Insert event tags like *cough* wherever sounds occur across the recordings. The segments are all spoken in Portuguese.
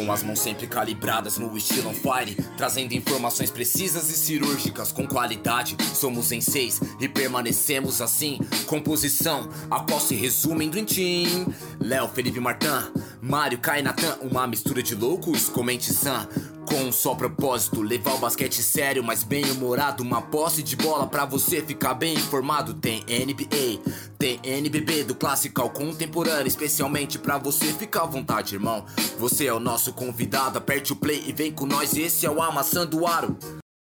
Com as mãos sempre calibradas no estilo on fire, trazendo informações precisas e cirúrgicas com qualidade. Somos em seis e permanecemos assim. Composição, a qual se resume em Dream Team. Léo, Felipe Martin, Mário, Kai, Natan, uma mistura de loucos, comente Sam. Com um só propósito, levar o basquete sério, mas bem humorado. Uma posse de bola pra você ficar bem informado. Tem NBA, tem NBB, do clássico ao contemporâneo. Especialmente pra você ficar à vontade, irmão. Você é o nosso convidado, aperte o play e vem com nós. Esse é o Amassando Aro.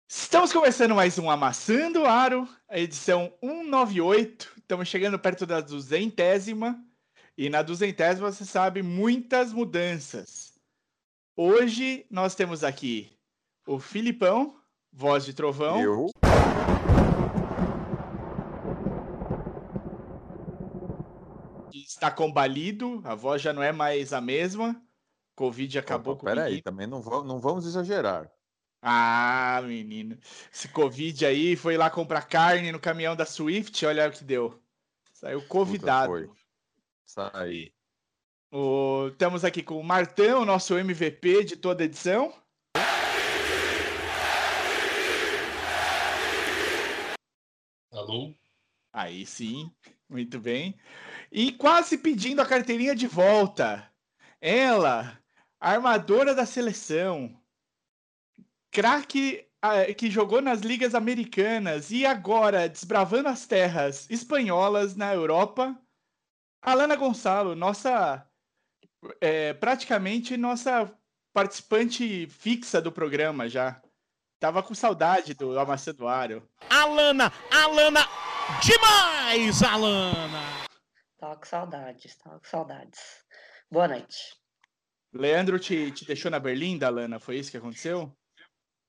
Estamos começando mais um Amassando Aro, a edição 198. Estamos chegando perto da duzentésima. E na duzentésima, você sabe, muitas mudanças. Hoje nós temos aqui o Filipão, voz de trovão. Eu. Está combalido, a voz já não é mais a mesma. Covid acabou com o Peraí, também não, não vamos exagerar. Ah, menino. Esse Covid aí foi lá comprar carne no caminhão da Swift, olha o que deu. Saiu Puta, convidado. foi. Saí. O- Estamos aqui com o Martão, nosso MVP de toda a edição. Alô? Aí sim, muito bem. E quase pedindo a carteirinha de volta. Ela, armadora da seleção, craque ah, que jogou nas ligas americanas e agora desbravando as terras espanholas na Europa, Alana Gonçalo, nossa é, praticamente nossa participante fixa do programa já. Tava com saudade do Aro. Alana, Alana, demais, Alana! Tava com saudades, tava com saudades. Boa noite. Leandro te, te deixou na Berlinda, Alana? Foi isso que aconteceu?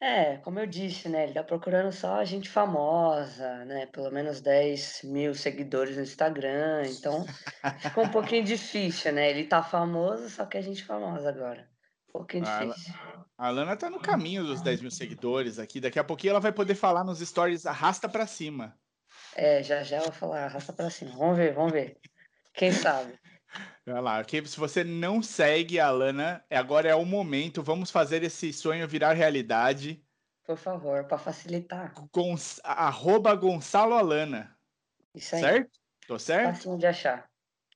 É, como eu disse, né? Ele tá procurando só gente famosa, né? Pelo menos 10 mil seguidores no Instagram. Então, ficou um pouquinho difícil, né? Ele tá famoso, só que a gente famosa agora. Um pouquinho Ah, difícil. A Alana tá no caminho dos 10 mil seguidores aqui. Daqui a pouquinho ela vai poder falar nos stories arrasta pra cima. É, já já eu vou falar, arrasta pra cima. Vamos ver, vamos ver. Quem sabe? Olha lá, que se você não segue a Alana, é- agora é o momento. Vamos fazer esse sonho virar realidade. Por favor, pra facilitar. Gons, arroba Gonçalo Alana. Isso aí. Certo? Tô certo? Facinho de achar.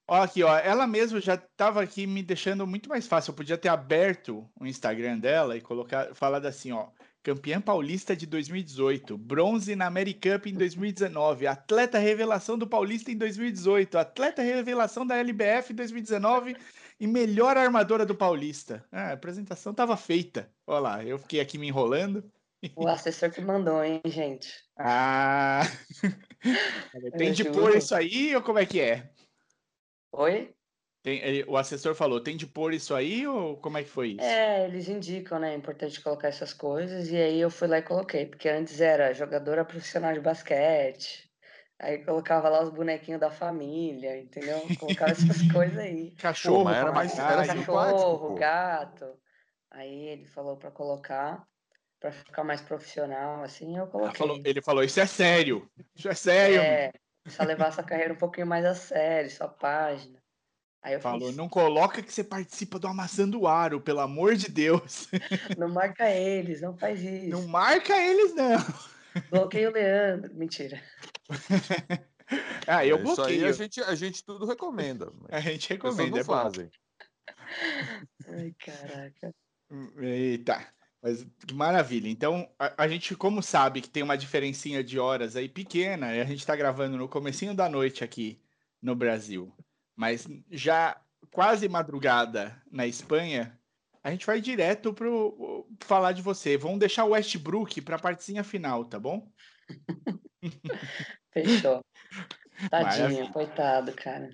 Ó, aqui, ó. Ela mesma já tava aqui me deixando muito mais fácil. Eu podia ter aberto o Instagram dela e colocar, falado assim, ó. Campeã paulista de 2018, bronze na Americup em 2019, atleta revelação do Paulista em 2018, atleta revelação da LBF em 2019 e melhor armadora do Paulista. Ah, a apresentação tava feita. Olha lá, eu fiquei aqui me enrolando. O assessor que mandou, hein, gente? Ah! *laughs* Tem de pôr isso aí ou como é que é? Oi? Tem- ele- o assessor falou, tem de pôr isso aí ou como é que foi isso? É, eles indicam, né? É importante colocar essas coisas. E aí eu fui lá e coloquei, porque antes era jogadora profissional de basquete. Aí colocava lá os bonequinhos da família, entendeu? Colocava essas *laughs* coisas aí. Cachorro, era mais- era Cachorro, gato. Aí ele falou pra colocar, pra ficar mais profissional, assim, eu coloquei. falou- ele falou, isso é sério. Isso é sério. É, só levar essa carreira um pouquinho mais a sério, sua página. Aí eu Falou, fiz, não coloca que você participa do Amassando Aro, pelo amor de Deus. *laughs* não marca eles, não faz isso. Não marca eles, não. *laughs* Bloqueia o Leandro. Mentira. *laughs* Ah, eu É, Isso aí bloqueio. a gente, a gente tudo recomenda. mas A gente recomenda, não é bom. fazem. Ai, caraca. Eita, mas que maravilha. Então, a, a gente, como sabe que tem uma diferencinha de horas aí pequena, e a gente tá gravando no comecinho da noite aqui no Brasil, mas já quase madrugada na Espanha, a gente vai direto pro falar de você. Vamos deixar o Westbrook pra partezinha final, tá bom? *laughs* Fechou. Tadinho, Maravilha. coitado, cara.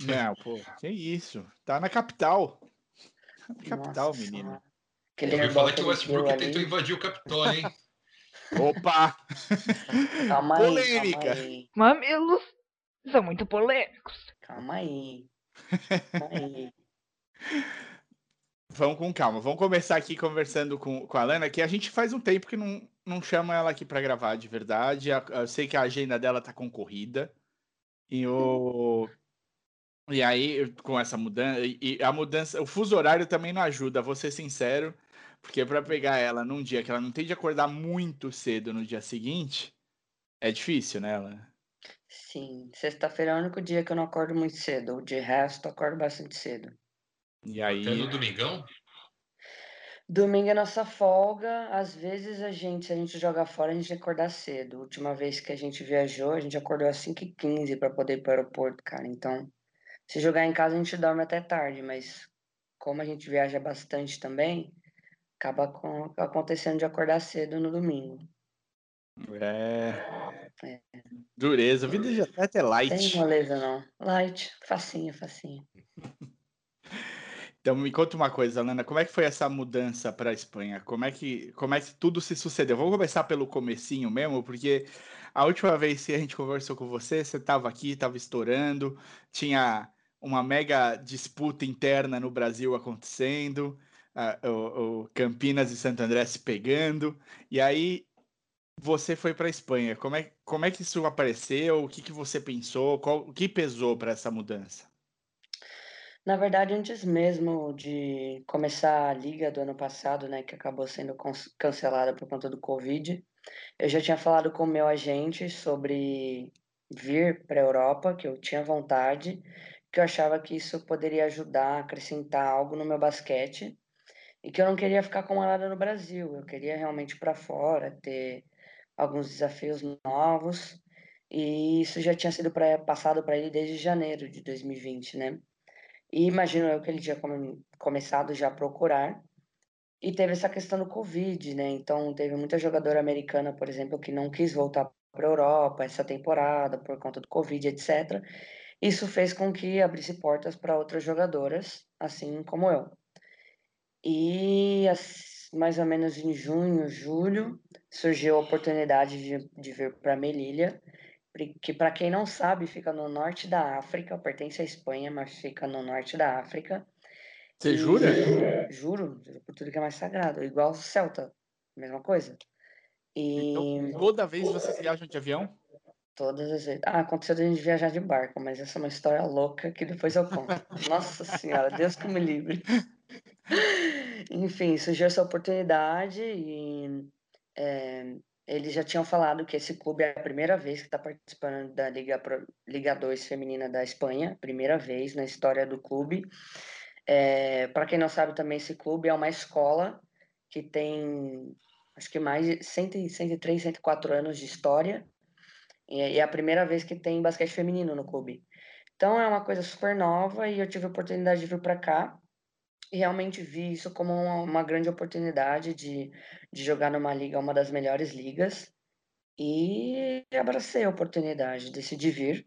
Não, pô, que isso. Tá na capital. Na capital, Nossa menino. Aquele Eu falar que o Westbrook deu tentou ali. invadir o Capitólio, hein? Opa! *laughs* Calma aí, Polêmica. calma aí. Mamilos são muito polêmicos. Calma aí. Calma aí. *laughs* Vamos com calma. Vamos começar aqui conversando com, com a Lana, que a gente faz um tempo que não, não chama ela aqui para gravar de verdade. Eu sei que a agenda dela tá concorrida. E o. E aí, com essa mudança, e a mudança, o fuso horário também não ajuda, vou ser sincero, porque para pegar ela num dia que ela não tem de acordar muito cedo no dia seguinte, é difícil, né? Ela... Sim, sexta-feira é o único dia que eu não acordo muito cedo. De resto, acordo bastante cedo. E Até aí, no domingão? Domingo é nossa folga. Às vezes a gente, se a gente joga fora, a gente tem que acordar cedo. Última vez que a gente viajou, a gente acordou às 5h15 para poder ir para o aeroporto, cara. Então, se jogar em casa, a gente dorme até tarde, mas como a gente viaja bastante também, acaba com- acontecendo de acordar cedo no domingo. É... É. Dureza, vida tá até Tem light. moleza não. Light, facinho, facinho. *laughs* Então me conta uma coisa, Alana, como é que foi essa mudança para a Espanha? Como é que como é que tudo se sucedeu? Vamos começar pelo comecinho mesmo, porque a última vez que a gente conversou com você, você estava aqui, estava estourando, tinha uma mega disputa interna no Brasil acontecendo, o, o Campinas e Santo André se pegando, e aí você foi para Espanha. Como é, como é que isso apareceu? O que, que você pensou? Qual, o que pesou para essa mudança? Na verdade, antes mesmo de começar a liga do ano passado, né, que acabou sendo cancelada por conta do Covid, eu já tinha falado com o meu agente sobre vir para a Europa, que eu tinha vontade, que eu achava que isso poderia ajudar, acrescentar algo no meu basquete, e que eu não queria ficar acomodada no Brasil, eu queria realmente para fora, ter alguns desafios novos, e isso já tinha sido pra, passado para ele desde janeiro de 2020, né? E imagino eu que ele tinha come- começado já a procurar. E teve essa questão do Covid, né? Então, teve muita jogadora americana, por exemplo, que não quis voltar para a Europa essa temporada por conta do Covid, etc. Isso fez com que abrisse portas para outras jogadoras, assim como eu. E mais ou menos em junho, julho, surgiu a oportunidade de, de vir para Melilla, que para quem não sabe, fica no norte da África, pertence à Espanha, mas fica no norte da África. Você E- jura? Juro, juro por tudo que é mais sagrado, igual o Celta, mesma coisa. E Então, toda vez vocês viajam de avião? todas as vezes. Ah, aconteceu de a gente viajar de barco, mas essa é uma história louca que depois eu conto. *laughs* Nossa Senhora, Deus que me livre. Enfim, surgiu essa oportunidade e eh, eles já tinham falado que esse clube é a primeira vez que está participando da Liga, Liga 2 feminina da Espanha, primeira vez na história do clube. Para quem não sabe também, esse clube é uma escola que tem, acho que mais de 100, e- 103, 104 anos de história. É e é a primeira vez que tem basquete feminino no clube. Então é uma coisa super nova e eu tive a oportunidade de vir para cá e realmente vi isso como uma, uma grande oportunidade de, de jogar numa liga, uma das melhores ligas. E abracei a oportunidade, decidi vir.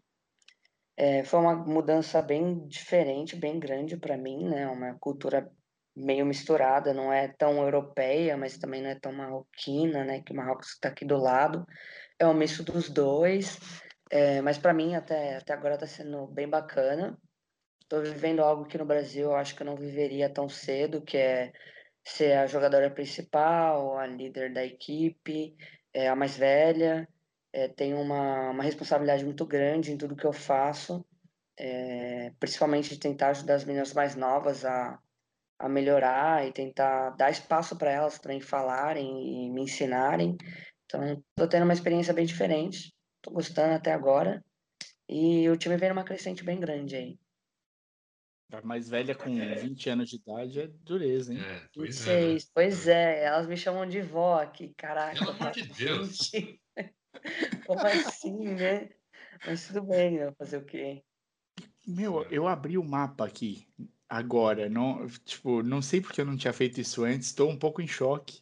É, foi uma mudança bem diferente, bem grande para mim, né? Uma cultura meio misturada, não é tão europeia, mas também não é tão marroquina, né? Que o Marrocos está aqui do lado. É um misto dos dois. É, mas para mim, até, até agora, está sendo bem bacana. Estou vivendo algo que no Brasil eu acho que eu não viveria tão cedo, que é ser a jogadora principal, a líder da equipe, é, a mais velha. É, tenho uma, uma responsabilidade muito grande em tudo que eu faço, é, principalmente de tentar ajudar as meninas mais novas a, a melhorar e tentar dar espaço para elas também falarem e me ensinarem. Então, estou tendo uma experiência bem diferente, estou gostando até agora. E o time vem numa crescente bem grande aí. A mais velha com 20 anos de idade é dureza, hein? É, pois é. né? 26, pois é, elas me chamam de vó aqui, caraca. Pelo eu amor de Deus. "Gente, *laughs* Como assim, né? Mas tudo bem, né? Fazer o quê? Meu, eu abri o mapa aqui agora, não, tipo, não sei porque eu não tinha feito isso antes, estou um pouco em choque.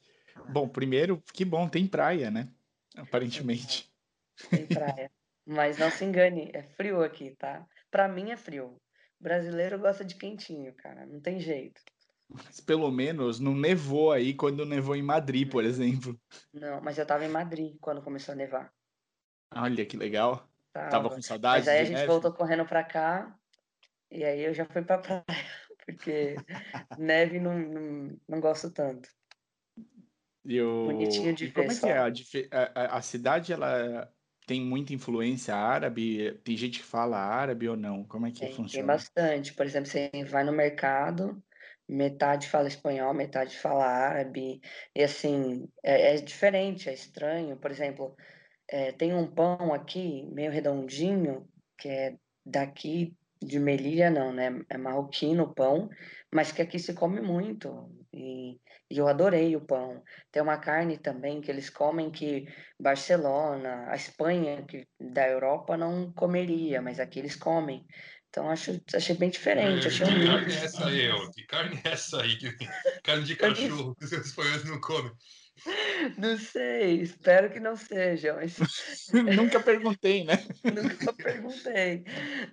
Bom, primeiro, que bom, tem praia, né? Aparentemente. Tem praia. Mas não se engane, é frio aqui, tá? Pra mim é frio. Brasileiro gosta de quentinho, cara. Não tem jeito. Mas pelo menos não nevou aí quando nevou em Madrid, por exemplo. Não, mas eu tava em Madrid quando começou a nevar. Olha que legal. Tava. Tava com saudade Mas aí a gente neve? voltou correndo pra cá. E aí eu já fui pra *laughs* praia. Porque neve não, não, não gosto tanto. E o... Bonitinho de e como ver é que é? só. A, a- a- a cidade, ela tem muita influência árabe? Tem gente que fala árabe ou não? Como é que Tem, tem funciona? bastante. Por exemplo, você vai no mercado, metade fala espanhol, metade fala árabe, e assim, é, é diferente, é estranho. Por exemplo, é, tem um pão aqui, meio redondinho, que é daqui de Melilla, não, né? É marroquino o pão, mas que aqui se come muito. E, e eu adorei o pão. Tem uma carne também que eles comem que Barcelona, a Espanha, que da Europa não comeria, mas aqui eles comem. Então acho, achei bem diferente, achei um que carne é essa aí, ó? Que carne é essa aí? Que... Carne de *laughs* cachorro que os espanhóis não comem. Não sei, espero que não seja, mas *laughs* Nunca perguntei, né? *laughs* nunca perguntei,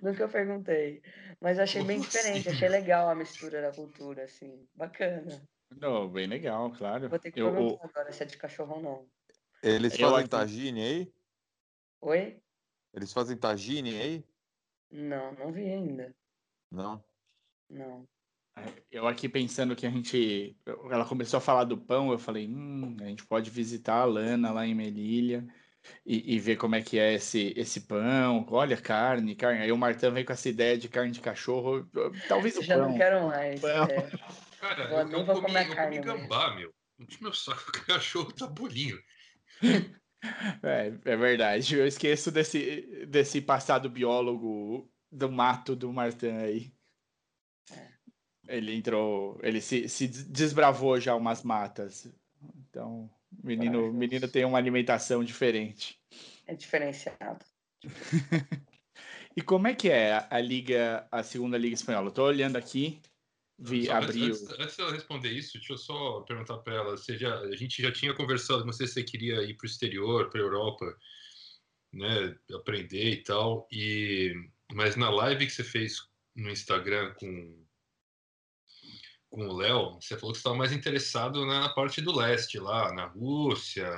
nunca perguntei. Mas achei bem diferente, assim? achei legal a mistura da cultura, assim, bacana. Não, bem legal, claro. Vou ter que Eu, perguntar o- agora se é de cachorro ou não. Eles Eu fazem aqui- tagine aí? Oi? Eles fazem tagine aí? Não, não vi ainda. Não. Não. eu aqui pensando que a gente. Ela começou a falar do pão, eu falei, hum, a gente pode visitar a Lana lá em Melilha e, e ver como é que é esse, esse pão. Olha, carne, carne. Aí o Martão veio com essa ideia de carne de cachorro. Talvez o Já pão. não quero mais. É. *laughs* Cara, Eu eu, eu vou comi, comer eu carne comi gambá, meu. Enche meu saco, *laughs* o cachorro tá bolinho. *laughs* É, é verdade. Eu esqueço desse, desse passado biólogo do mato do Martin aí. Ele entrou, ele se, se des- desbravou já umas matas. Então, menino, o Corajoso. menino tem uma alimentação diferente. É diferenciado. *laughs* E como é que é a, liga, a segunda liga espanhola? Eu tô olhando aqui, vi, Só abriu. antes, antes dela responder isso, deixa eu só perguntar para ela. Você já, a gente já tinha conversado com você se você queria ir para o exterior, para a Europa, né, aprender e tal. E mas na live que você fez no Instagram com com o Léo, você falou que você estava mais interessado na parte do leste, lá na Rússia,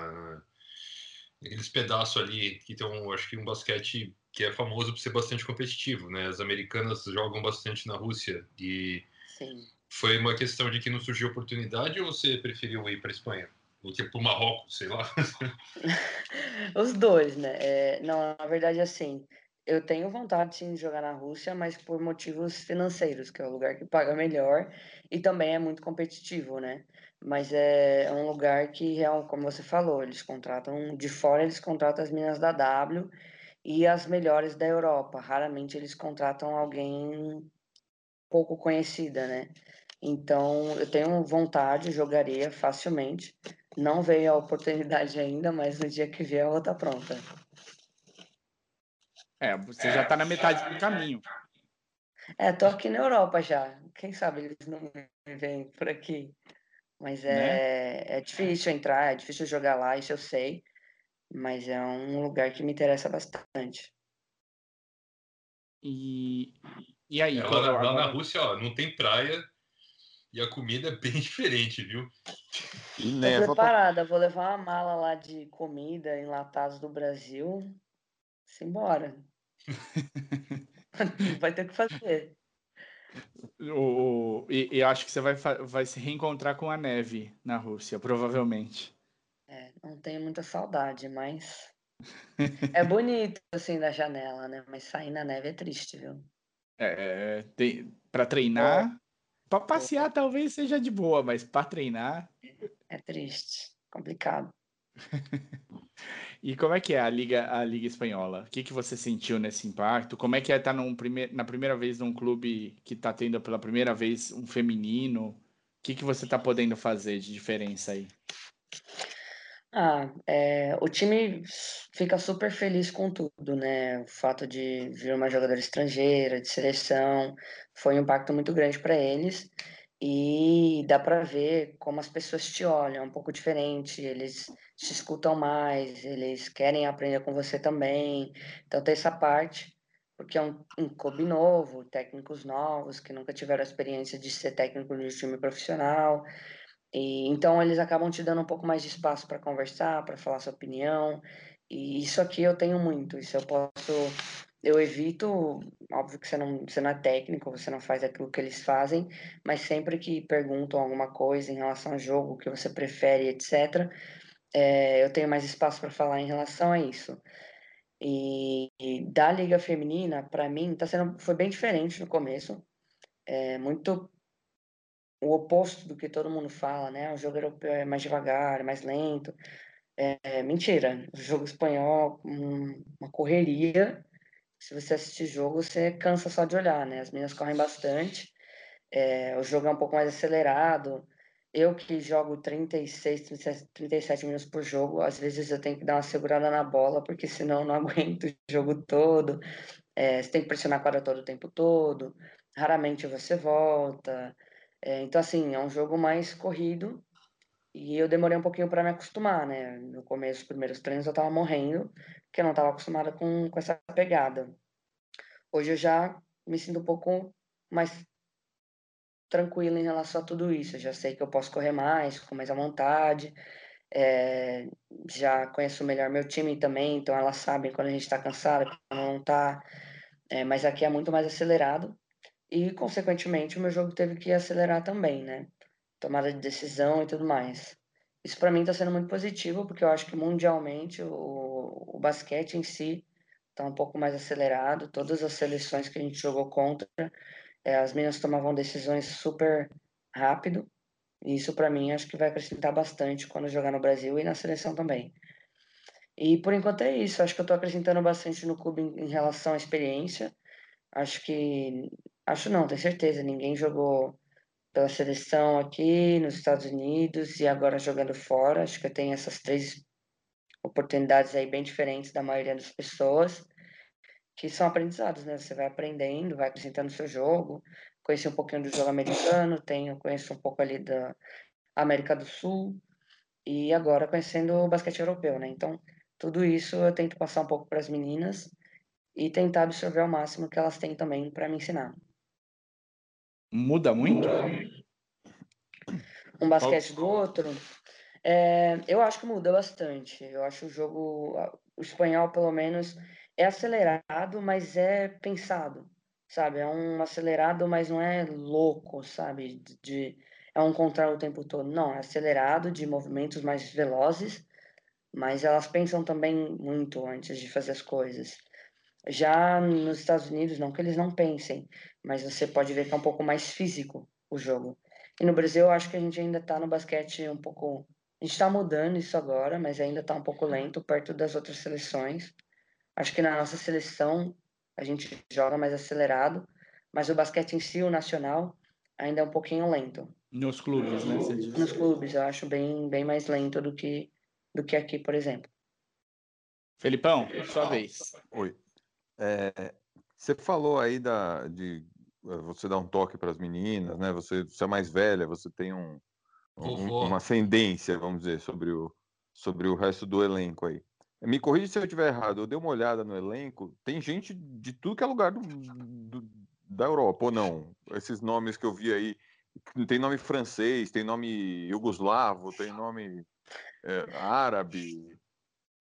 aqueles pedaços ali que tem um, acho que um basquete que é famoso por ser bastante competitivo, né? As americanas jogam bastante na Rússia e Sim. foi uma questão de que não surgiu oportunidade ou você preferiu ir para Espanha? Ou tipo para o Marrocos, sei lá. *laughs* Os dois, né? É, não, na verdade, assim, eu tenho vontade sim de jogar na Rússia, mas por motivos financeiros, que é o lugar que paga melhor e também é muito competitivo, né? Mas é, é um lugar que, real, como você falou, eles contratam de fora, eles contratam as minas da W e as melhores da Europa. Raramente eles contratam alguém pouco conhecida, né? Então, eu tenho vontade, jogaria facilmente. Não veio a oportunidade *laughs* ainda, mas no dia que vier eu vou estar pronta. É, você já tá na metade do caminho. É, tô aqui na Europa já. Quem sabe eles não me veem por aqui. Mas Né? é, é difícil entrar, é difícil jogar lá, isso eu sei. Mas é um lugar que me interessa bastante. E, e aí? É, lá, na- lá na Rússia, ó, não tem praia e a comida é *laughs* bem diferente, viu? E Tô pra... preparada, vou levar uma mala lá de comida enlatados do Brasil. Simbora. *laughs* Vai ter que fazer. O, e, e acho que você vai, vai se reencontrar com a neve na Rússia, provavelmente. É, não tenho muita saudade, mas é bonito assim da janela, né? Mas sair na neve é triste, viu? É, tem, para treinar, para passear talvez seja de boa, mas para treinar. É triste, complicado. *laughs* E como é que é a liga, a liga espanhola? O que, que você sentiu nesse impacto? Como é que é estar num prime na primeira vez num clube que está tendo pela primeira vez um feminino? O que, que você está podendo fazer de diferença aí? Ah, é, o time fica super feliz com tudo, né? O fato de vir uma jogadora estrangeira, de seleção, foi um impacto muito grande para eles. E dá para ver como as pessoas te olham, é um pouco diferente, eles te escutam mais, eles querem aprender com você também. Então tem essa parte, porque é um, um clube novo, técnicos novos, que nunca tiveram a experiência de ser técnico de um time profissional. E, então eles acabam te dando um pouco mais de espaço para conversar, para falar sua opinião. E isso aqui eu tenho muito. Isso eu posso, eu evito. Óbvio que você não, você não é técnico, você não faz aquilo que eles fazem, mas sempre que perguntam alguma coisa em relação ao jogo, que você prefere, etc., é, eu tenho mais espaço para falar em relação a isso. E, e da Liga Feminina, para mim, tá sendo, foi bem diferente no começo. É muito o oposto do que todo mundo fala, né? O jogo europeu é mais devagar, é mais lento. É, mentira. O jogo espanhol, um, uma correria. Se você assistir jogo, você cansa só de olhar, né? As meninas correm bastante. É, o jogo é um pouco mais acelerado. Eu que jogo 36, 37 minutos por jogo, às vezes eu tenho que dar uma segurada na bola, porque senão eu não *laughs* aguento o jogo todo. É, você tem que pressionar a quadra todo o tempo todo. Raramente você volta. É, então, assim, é um jogo mais corrido. E eu demorei um pouquinho para me acostumar, né? No começo, os primeiros treinos, eu tava morrendo, porque eu não tava acostumada com, com essa pegada. Hoje eu já me sinto um pouco mais tranquila em relação a tudo isso. Eu já sei que eu posso correr mais, com mais à vontade. É, já conheço melhor meu time também, então elas sabem quando a gente está cansada, quando não está. É, mas aqui é muito mais acelerado e, consequentemente, o meu jogo teve que acelerar também, né? Tomada de decisão e tudo mais. Isso para mim está sendo muito positivo, porque eu acho que mundialmente o, o basquete em si está um pouco mais acelerado. Todas as seleções que a gente jogou contra é, as meninas tomavam decisões super rápido. E isso, para mim, acho que vai acrescentar bastante quando jogar no Brasil e na seleção também. E por enquanto é isso. Acho que eu estou acrescentando bastante no clube em, em relação à experiência. Acho que. Acho não, tenho certeza. Ninguém jogou pela seleção aqui nos Estados Unidos e agora jogando fora. Acho que eu tenho essas três oportunidades aí bem diferentes da maioria das pessoas que são aprendizados, né? Você vai aprendendo, vai acrescentando o seu jogo. Conheci um pouquinho do jogo americano, tenho, conheço um pouco ali da América do Sul e agora conhecendo o basquete europeu, né? Então, tudo isso eu tento passar um pouco para as meninas e tentar absorver ao máximo que elas têm também para me ensinar. Muda muito? Um basquete do outro? É, eu acho que muda bastante. Eu acho o jogo, o espanhol pelo menos, é acelerado, mas é pensado, sabe? É um acelerado, mas não é louco, sabe? De, é um contrário o tempo todo. Não, é acelerado, de movimentos mais velozes, mas elas pensam também muito antes de fazer as coisas. Já nos Estados Unidos, não que eles não pensem, mas você pode ver que é um pouco mais físico o jogo. E no Brasil, eu acho que a gente ainda está no basquete um pouco. A gente está mudando isso agora, mas ainda está um pouco lento perto das outras seleções. Acho que na nossa seleção a gente joga mais acelerado, mas o basquete em si, o nacional, ainda é um pouquinho lento. Nos clubes, né? Nos clubes, eu acho bem, bem mais lento do que, do que aqui, por exemplo. Felipão, sua vez. Oi. É, você falou aí da, de você dar um toque para as meninas, né? Você, você é mais velha, você tem um, um, uma ascendência, vamos dizer, sobre o, sobre o resto do elenco aí. Me corrija se eu estiver errado. Eu dei uma olhada no elenco. Tem gente de tudo que é lugar do, do, da Europa, ou não? Esses nomes que eu vi aí. Tem nome francês, tem nome iugoslavo, tem nome é, árabe.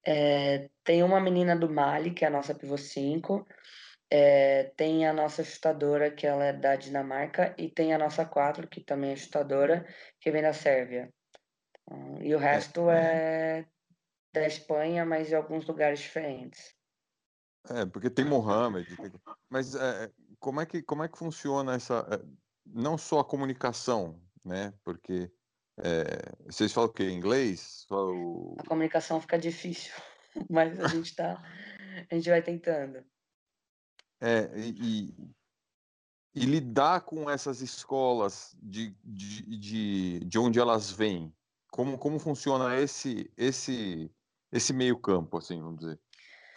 É, tem uma menina do Mali, que é a nossa pivô 5. É, tem a nossa chutadora, que ela é da Dinamarca. E tem a nossa 4, que também é chutadora, que vem da Sérvia. E o resto é, é da Espanha, mas em alguns lugares diferentes. É, porque tem Mohamed. Mas é, como, é que, como é que funciona essa. Não só a comunicação, né? Porque vocês falam o quê? Inglês? A comunicação fica difícil, *laughs* mas a gente tá. a gente vai tentando. É, e, e lidar com essas escolas de, de, de, de onde elas vêm, como, como funciona esse, esse esse meio campo, assim, vamos dizer.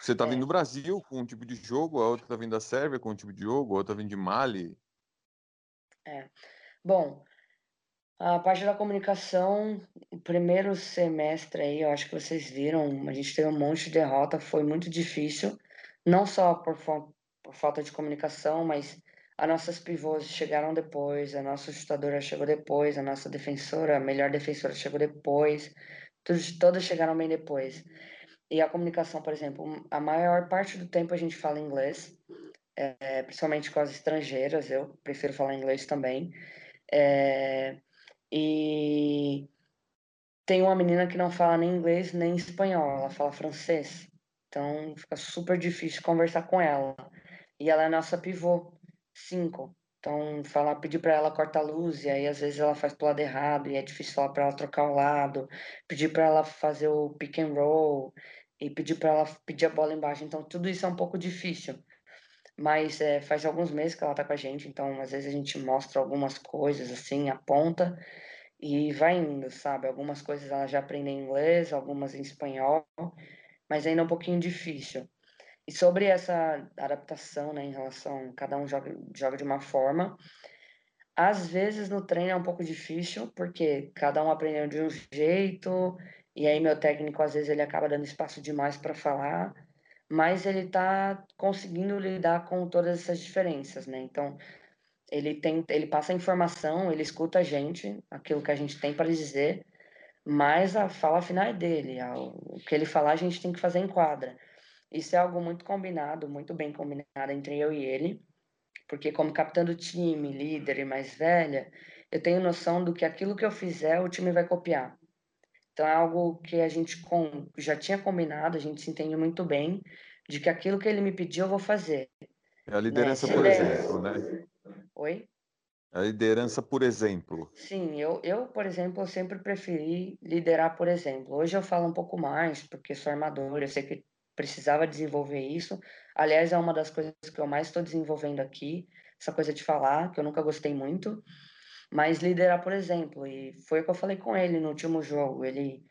Você está é. vindo do Brasil com um tipo de jogo, a outra está vindo da Sérvia com um tipo de jogo, a outra vindo de Mali. É. Bom, a parte da comunicação, o primeiro semestre aí, eu acho que vocês viram, a gente teve um monte de derrota, foi muito difícil, não só por, por falta de comunicação, mas as nossas pivôs chegaram depois, a nossa chutadora chegou depois, a nossa defensora, a melhor defensora chegou depois, Todos, todas chegaram bem depois. E a comunicação, por exemplo, a maior parte do tempo a gente fala inglês, é, principalmente com as estrangeiras, eu prefiro falar inglês também. É, e tem uma menina que não fala nem inglês nem espanhol, ela fala francês. Então fica super difícil conversar com ela. E ela é nossa pivô, 5. Então, falar, pedir para ela cortar a luz, e aí às vezes ela faz pro lado errado, e é difícil falar para ela trocar o lado, pedir para ela fazer o pick and roll, e pedir para ela pedir a bola embaixo. Então, tudo isso é um pouco difícil. Mas é, faz alguns meses que ela tá com a gente, então às vezes a gente mostra algumas coisas assim, aponta e vai indo, sabe? Algumas coisas ela já aprende em inglês, algumas em espanhol, mas ainda é um pouquinho difícil. E sobre essa adaptação, né, em relação, cada um joga, joga de uma forma, às vezes no treino é um pouco difícil, porque cada um aprendeu de um jeito, e aí meu técnico às vezes ele acaba dando espaço demais para falar, mas ele está conseguindo lidar com todas essas diferenças, né? Então, ele tem, ele passa a informação, ele escuta a gente, aquilo que a gente tem para dizer, mas a fala final é dele, o que ele falar a gente tem que fazer em quadra. Isso é algo muito combinado, muito bem combinado entre eu e ele, porque como capitã do time, líder e mais velha, eu tenho noção do que aquilo que eu fizer o time vai copiar. Então é algo que a gente com, já tinha combinado, a gente se entende muito bem de que aquilo que ele me pediu eu vou fazer. É a liderança né? por exemplo, né? Oi? A liderança por exemplo. Sim, eu, eu, por exemplo, eu sempre preferi liderar por exemplo. Hoje eu falo um pouco mais, porque sou armador, eu sei que precisava desenvolver isso. Aliás, é uma das coisas que eu mais estou desenvolvendo aqui, essa coisa de falar, que eu nunca gostei muito. Mas liderar, por exemplo, e foi o que eu falei com ele no último jogo. Ele,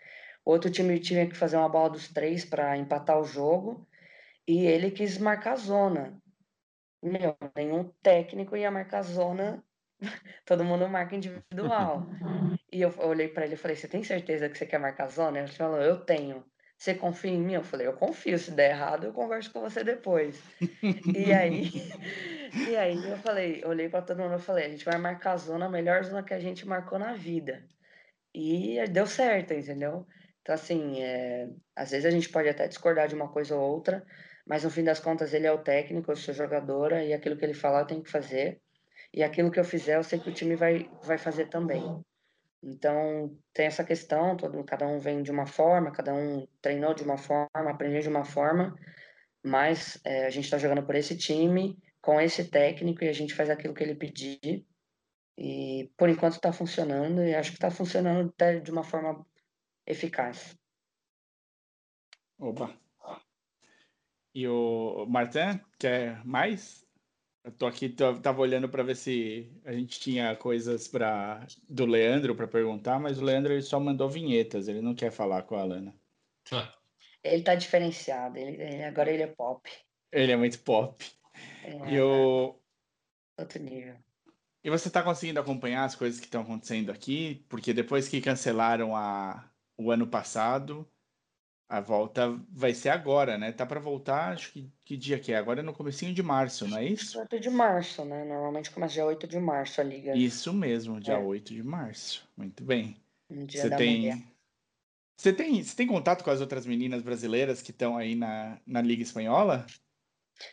outro time tinha que fazer uma bola dos três para empatar o jogo e ele quis marcar zona. Meu, nenhum técnico ia marcar zona, *laughs* todo mundo marca individual. *laughs* e eu olhei para ele e falei: Você tem certeza que você quer marcar zona? Ele falou: Eu tenho. Você confia em mim? Eu falei, eu confio. Se der errado, eu converso com você depois. e aí, *laughs* e aí eu falei, olhei para todo mundo e falei, a gente vai marcar a zona, a melhor zona que a gente marcou na vida. E deu certo, entendeu? Então, assim, é, às vezes a gente pode até discordar de uma coisa ou outra, mas no fim das contas ele é o técnico, eu sou jogadora, e aquilo que ele falar eu tenho que fazer. E aquilo que eu fizer, eu sei que o time vai, vai fazer também. Então, tem essa questão, todo, cada um vem de uma forma, cada um treinou de uma forma, aprendeu de uma forma, mas é, a gente está jogando por esse time, com esse técnico, e a gente faz aquilo que ele pedir. E por enquanto está funcionando, e acho que está funcionando até de uma forma eficaz. Opa! E o Martin, quer mais? Eu tô aqui, tava olhando para ver se a gente tinha coisas para do Leandro para perguntar, mas o Leandro ele só mandou vinhetas, ele não quer falar com a Alana. Tá. Ele tá diferenciado, ele, ele, agora ele é pop. Ele é muito pop. É, e o outro nível. E você tá conseguindo acompanhar as coisas que estão acontecendo aqui? Porque depois que cancelaram a, o ano passado, a volta vai ser agora, né? Tá para voltar, acho que que dia que é? Agora é no comecinho de março, não é isso? 8 de março, né? Normalmente começa dia 8 de março a liga. Isso mesmo, dia é. 8 de março. Muito bem. Um dia você da tem mulher. Você tem, você tem contato com as outras meninas brasileiras que estão aí na, na Liga Espanhola?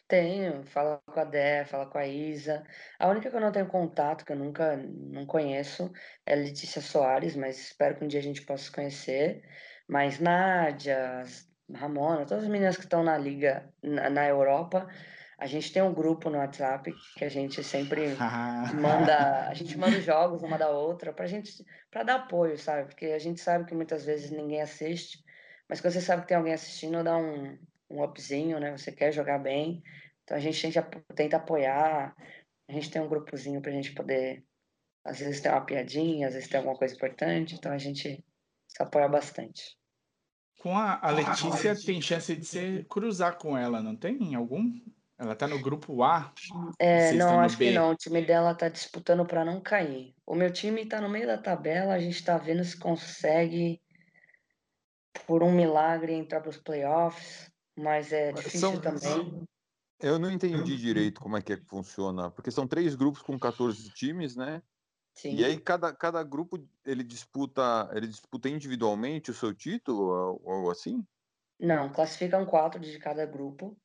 Tenho, falo com a Dé, falo com a Isa. A única que eu não tenho contato, que eu nunca não conheço, é a Letícia Soares, mas espero que um dia a gente possa conhecer. Mas Nádia, Ramona, todas as meninas que estão na liga na, na, Europa, a gente tem um grupo no WhatsApp que a gente sempre manda, a *laughs* gente manda jogos uma da outra pra gente para dar apoio, sabe? Porque a gente sabe que muitas vezes ninguém assiste, mas quando você sabe que tem alguém assistindo, dá um um upzinho, né? Você quer jogar bem. Então a gente tenta, tenta apoiar. A gente tem um grupozinho pra gente poder às vezes tem uma piadinha, às vezes tem alguma coisa importante, então a gente se apoia bastante. Com a, a Letícia tem chance de você cruzar com ela, não tem algum? Ela tá no grupo A? É, não, acho B. que não. O time dela tá disputando para não cair. O meu time tá no meio da tabela, a gente tá vendo se consegue, por um milagre, entrar para os playoffs, mas é difícil São... também. Eu não entendi direito como é que, é que funciona, porque são três grupos com 14 times, né? Sim. E aí cada, cada grupo ele disputa ele disputa individualmente o seu título ou, ou assim? Não, classificam quatro de cada grupo.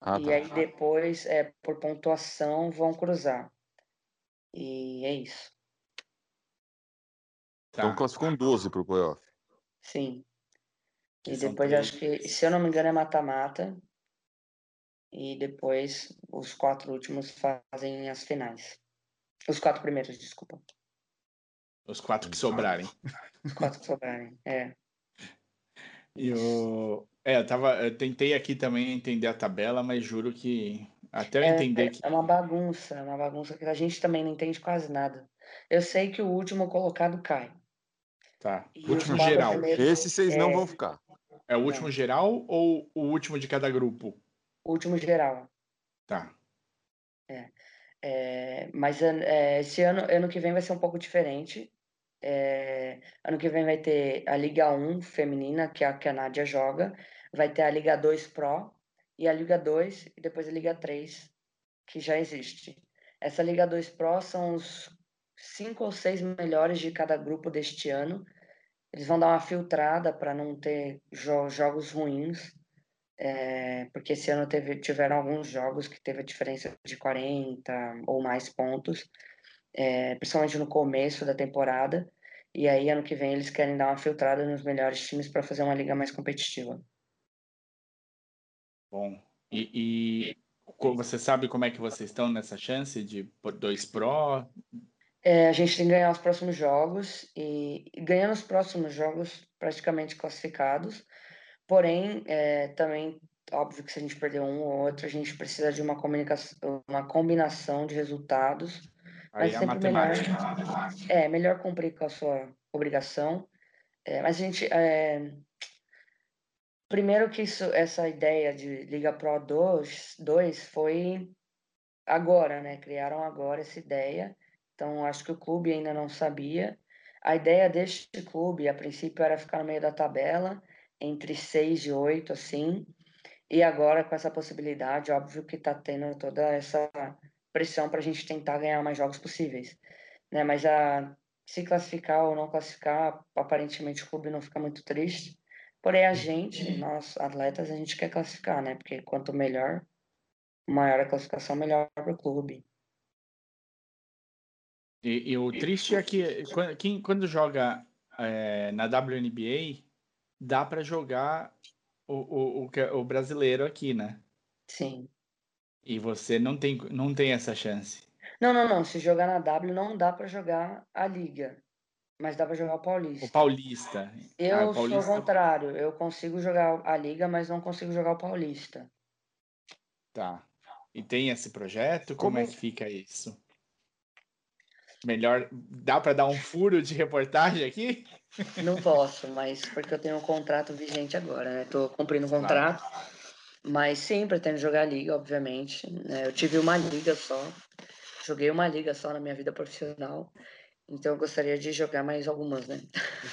Ah, e tá. aí depois, é, por pontuação, vão cruzar. E é isso. Então tá. classificam 12 para o playoff. Sim. E depois acho que, se eu não me engano, é mata-mata. E depois os quatro últimos fazem as finais. Os quatro primeiros, desculpa. Os quatro que sobrarem. Os *laughs* quatro que sobrarem, é. E o... É, eu, tava, eu tentei aqui também entender a tabela, mas juro que até eu é, entender é, que. É uma bagunça, é uma bagunça que a gente também não entende quase nada. Eu sei que o último colocado cai. Tá. E último geral. primeiros- Esse vocês não é, vão ficar. É o último geral ou o último de cada grupo? Último geral. Tá. É, mas an- é, esse ano, ano que vem vai ser um pouco diferente. É, ano que vem vai ter a Liga 1 feminina, que é a que a Nádia joga. Vai ter a Liga 2 Pro e a Liga 2 e depois a Liga 3, que já existe. Essa Liga 2 Pro são os cinco ou seis melhores de cada grupo deste ano. Eles vão dar uma filtrada para não ter jo- jogos ruins. É, porque esse ano teve, tiveram alguns jogos que teve a diferença de 40 ou mais pontos, é, principalmente no começo da temporada. E aí, ano que vem, eles querem dar uma filtrada nos melhores times para fazer uma liga mais competitiva. Bom. E, e você sabe como é que vocês estão nessa chance de dois Pro? É, a gente tem que ganhar os próximos jogos e, e ganhando os próximos jogos praticamente classificados. Porém, é, também, óbvio que se a gente perder um ou outro, a gente precisa de uma, comunicação, uma combinação de resultados Aí Mas é a sempre melhor. É, melhor cumprir com a sua obrigação. É, mas a gente. é, Primeiro que isso, essa ideia de Liga Pro 2, 2 foi agora, né? Criaram agora essa ideia. Então, acho que o clube ainda não sabia. A ideia deste clube, a princípio, era ficar no meio da tabela, entre 6 e 8, assim. E agora, com essa possibilidade, óbvio que está tendo toda essa pressão para a gente tentar ganhar mais jogos possíveis. Né? Mas a, se classificar ou não classificar, aparentemente o clube não fica muito triste. Porém, a gente, nós atletas, a gente quer classificar, né? Porque quanto melhor, maior a classificação, melhor para o clube. E, e o triste é que quando, quem, quando joga é, na WNBA, dá para jogar o, o, o, que- o brasileiro aqui, né? Sim. E você não tem, não tem essa chance. Não, não, não. Se jogar na W, não dá para jogar a Liga. Mas dá para jogar o Paulista. O paulista. Eu Ah, o sou o paulista contrário. Eu consigo jogar a Liga, mas não consigo jogar o Paulista. tá. E tem esse projeto? Como, é Como- que fica isso? Melhor. Dá para dar um furo de reportagem aqui? Não posso, mas porque eu tenho um contrato vigente agora, né? Tô cumprindo o Claro. contrato. Mas sim, pretendo jogar a liga, obviamente. né? Eu tive uma liga só. Joguei uma liga só na minha vida profissional. Então eu gostaria de jogar mais algumas, né?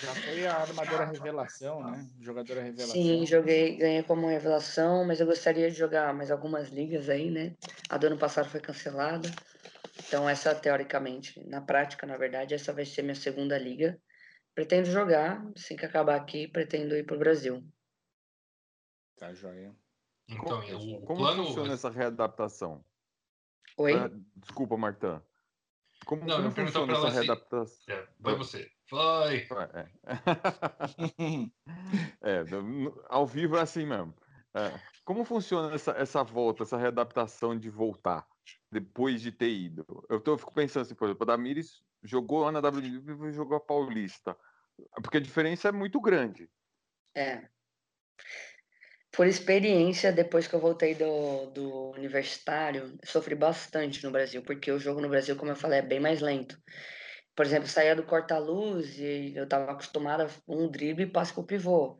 Já foi a armadora revelação, né? Jogadora revelação. Sim, joguei, ganhei como revelação, mas eu gostaria de jogar mais algumas ligas aí, né? A do ano passado foi cancelada. Então essa, teoricamente, na prática, na verdade, essa vai ser minha segunda liga. Pretendo jogar, assim que acabar aqui, pretendo ir pro Brasil. Tá joia. Então, Como, o como plano. funciona essa readaptação? Oi? Ah, desculpa, Martã. Como, Não, como funciona essa assim. readaptação? É, vai você. Vai! É. *laughs* É, ao vivo é assim mesmo. É. Como funciona essa, essa volta, essa readaptação de voltar depois de ter ido? Eu, tô, eu fico pensando assim, por exemplo, a Damiris jogou na WNBA e jogou a Paulista. Porque a diferença é muito grande. É. Por experiência, depois que eu voltei do, do universitário, sofri bastante no Brasil, porque o jogo no Brasil, como eu falei, é bem mais lento. Por exemplo, saía do corta-luz e eu estava acostumada a um drible e passe pro pivô.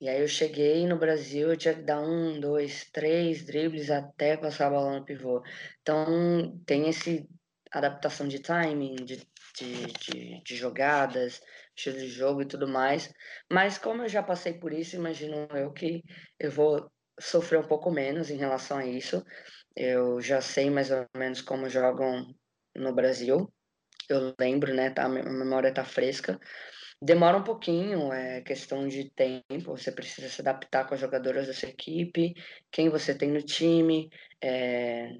E aí eu cheguei no Brasil, eu tinha que dar um, dois, três dribles até passar a bola no pivô. Então, tem esse adaptação de timing, de, de, de, de jogadas, estilo de jogo e tudo mais. Mas como eu já passei por isso, imagino eu que eu vou sofrer um pouco menos em relação a isso. Eu já sei mais ou menos como jogam no Brasil. Eu lembro, né? Tá, a memória tá fresca. Demora um pouquinho, é questão de tempo. Você precisa se adaptar com as jogadoras da sua equipe, quem você tem no time. é,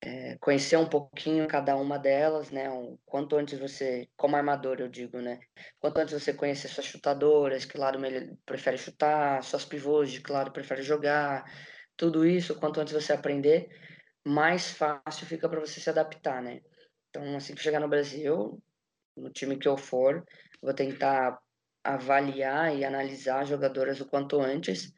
é, conhecer um pouquinho cada uma delas, né? Um, quanto antes você, como armador, eu digo, né? Quanto antes você conhecer suas chutadoras, que lado melhor, prefere chutar, suas pivôs, de que lado prefere jogar, tudo isso, quanto antes você aprender, mais fácil fica para você se adaptar, né? Então, assim que chegar no Brasil, no time que eu for, vou tentar avaliar e analisar jogadoras o quanto antes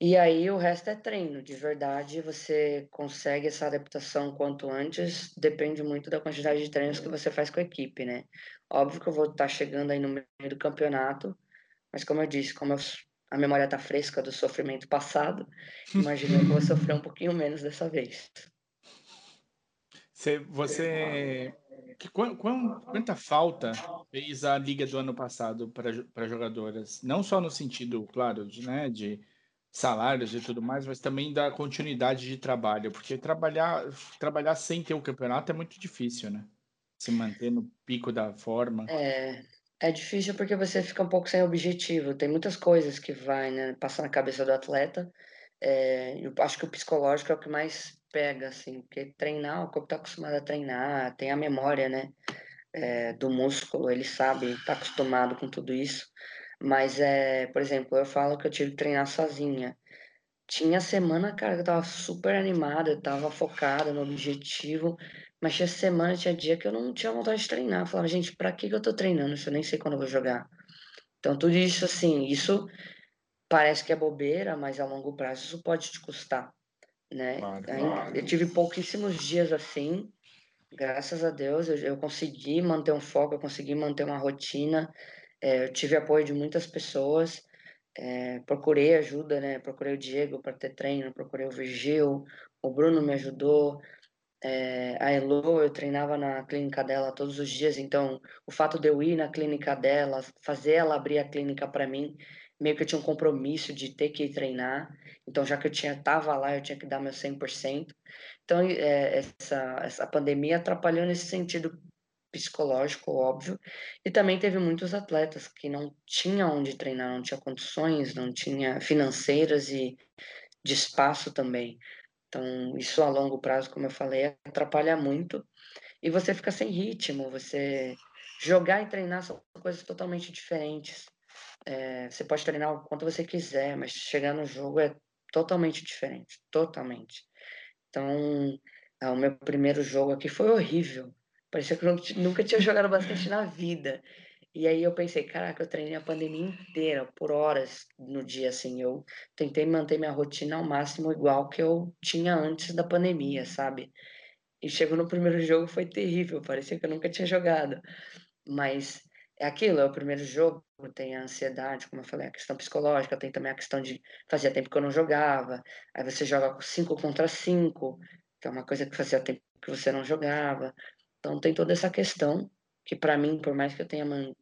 e aí o resto é treino, de verdade você consegue essa adaptação quanto antes, depende muito da quantidade de treinos que você faz com a equipe, né? Óbvio que eu vou estar chegando aí no meio do campeonato, mas como eu disse, como eu, a memória tá fresca do sofrimento passado, *laughs* imagino que eu vou sofrer um pouquinho menos dessa vez. Você, você que, quanta falta fez a liga do ano passado para jogadoras? Não só no sentido, claro, de, né, de salários e tudo mais, mas também da continuidade de trabalho, porque trabalhar, trabalhar sem ter o campeonato é muito difícil, né? Se manter no pico da forma. É, é difícil porque você fica um pouco sem objetivo. Tem muitas coisas que vai, né, passar na cabeça do atleta. É, eu acho que o psicológico é o que mais pega, assim, porque treinar, o corpo está acostumado a treinar, tem a memória, né, é, do músculo, ele sabe, está acostumado com tudo isso. Mas, é, por exemplo, eu falo que eu tive que treinar sozinha. Tinha semana, cara, que eu tava super animada, eu tava focada no objetivo, mas tinha semana, tinha dia que eu não tinha vontade de treinar. Eu falava, gente, pra que, que eu tô treinando se eu nem sei quando eu vou jogar? Então, tudo isso, assim, isso parece que é bobeira, mas a longo prazo isso pode te custar, né? Claro. Eu tive pouquíssimos dias assim, graças a Deus, eu, eu consegui manter um foco, eu consegui manter uma rotina, é, eu tive apoio de muitas pessoas, é, procurei ajuda, né? Procurei o Diego para ter treino, procurei o Virgil, o Bruno me ajudou, é, a Elo, eu treinava na clínica dela todos os dias, então o fato de eu ir na clínica dela, fazer ela abrir a clínica para mim, meio que eu tinha um compromisso de ter que treinar, então já que eu tinha tava lá, eu tinha que dar meu 100%. Então, é, essa, essa pandemia atrapalhou nesse sentido psicológico, óbvio, e também teve muitos atletas que não tinham onde treinar, não tinha condições, não tinha financeiras e de espaço também. Então, isso a longo prazo, como eu falei, atrapalha muito e você fica sem ritmo, você jogar e treinar são coisas totalmente diferentes. É, você pode treinar o quanto você quiser, mas chegar no jogo é totalmente diferente, totalmente. Então, é, o meu primeiro jogo aqui foi horrível. Parecia que eu nunca tinha jogado basquete na vida. E aí eu pensei, caraca, eu treinei a pandemia inteira, por horas no dia, assim. Eu tentei manter minha rotina ao máximo igual que eu tinha antes da pandemia, sabe? E chegou no primeiro jogo, foi terrível, parecia que eu nunca tinha jogado. Mas é aquilo, é o primeiro jogo, tem a ansiedade, como eu falei, a questão psicológica, tem também a questão de fazia tempo que eu não jogava. Aí você joga 5 contra 5, que é uma coisa que fazia tempo que você não jogava. Então tem toda essa questão que para mim, por mais que eu tenha man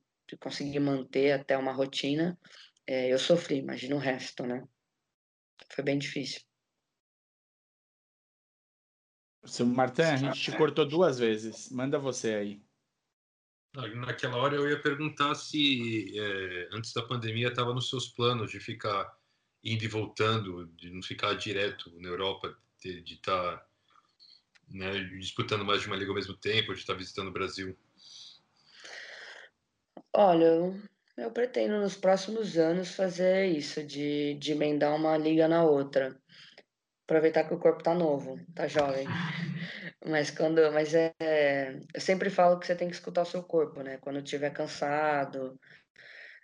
consegui manter até uma rotina, é, eu sofri, imagina o resto, né? Foi bem difícil. Seu Martin, a gente te cortou duas vezes. Manda você aí. Naquela hora eu ia perguntar se é, antes da pandemia estava nos seus planos de ficar indo e voltando, de não ficar direto na Europa, de estar tá né, disputando mais de uma liga ao mesmo tempo, de estar visitando o Brasil? Olha, eu, eu pretendo nos próximos anos fazer isso, de, de emendar uma liga na outra. Aproveitar que o corpo tá novo, tá jovem. *laughs* Mas quando. Mas é. Eu sempre falo que você tem que escutar o seu corpo, né? Quando estiver cansado,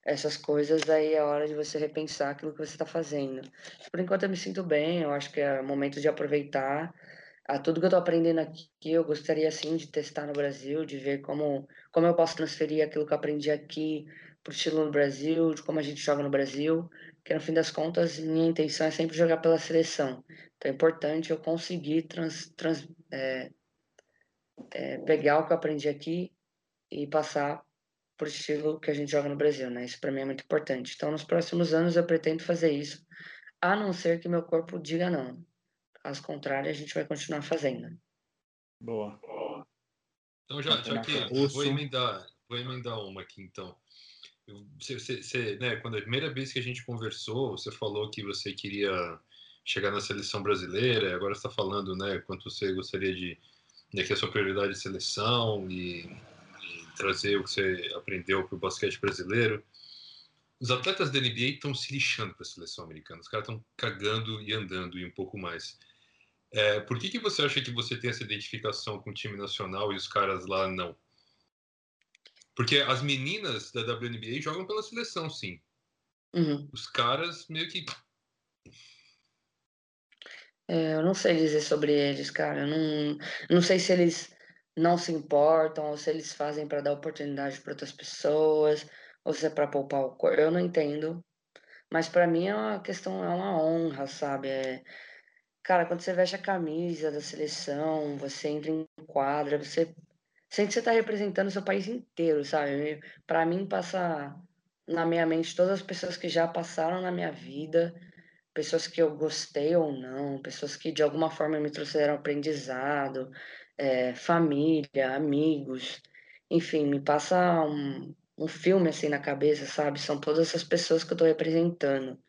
essas coisas, aí é hora de você repensar aquilo que você está fazendo. Por enquanto eu me sinto bem, eu acho que é momento de aproveitar a tudo que eu estou aprendendo aqui, eu gostaria sim de testar no Brasil, de ver como, como eu posso transferir aquilo que eu aprendi aqui para o estilo no Brasil, de como a gente joga no Brasil, que no fim das contas minha intenção é sempre jogar pela seleção. Então é importante eu conseguir trans, trans, é, é, pegar o que eu aprendi aqui e passar para o estilo que a gente joga no Brasil, né? Isso para mim é muito importante. Então nos próximos anos eu pretendo fazer isso, a não ser que meu corpo diga não. Caso contrário, a gente vai continuar fazendo. Boa. Então, já, já que vou emendar, vou emendar uma aqui, então. Você, você, você, né, quando a primeira vez que a gente conversou, você falou que você queria chegar na seleção brasileira. Agora está falando, né, quanto você gostaria de, né, que a sua prioridade é seleção e, e trazer o que você aprendeu para o basquete brasileiro. Os atletas da NBA estão se lixando para a seleção americana. Os caras estão cagando e andando e um pouco mais. É, por que, que você acha que você tem essa identificação com o time nacional e os caras lá não? Porque as meninas da WNBA jogam pela seleção, sim. Uhum. Os caras meio que. É, eu não sei dizer sobre eles, cara. Eu não, não sei se eles não se importam ou se eles fazem para dar oportunidade para outras pessoas ou se é para poupar o corpo. Eu não entendo. Mas para mim é uma questão, é uma honra, sabe? É, cara, quando você veste a camisa da seleção, você entra em quadra, você sente que você tá representando o seu país inteiro, sabe? Para mim passa na minha mente todas as pessoas que já passaram na minha vida, pessoas que eu gostei ou não, pessoas que de alguma forma me trouxeram aprendizado, é, família, amigos, enfim, me passa um, um filme assim na cabeça, sabe? São todas essas pessoas que eu estou representando.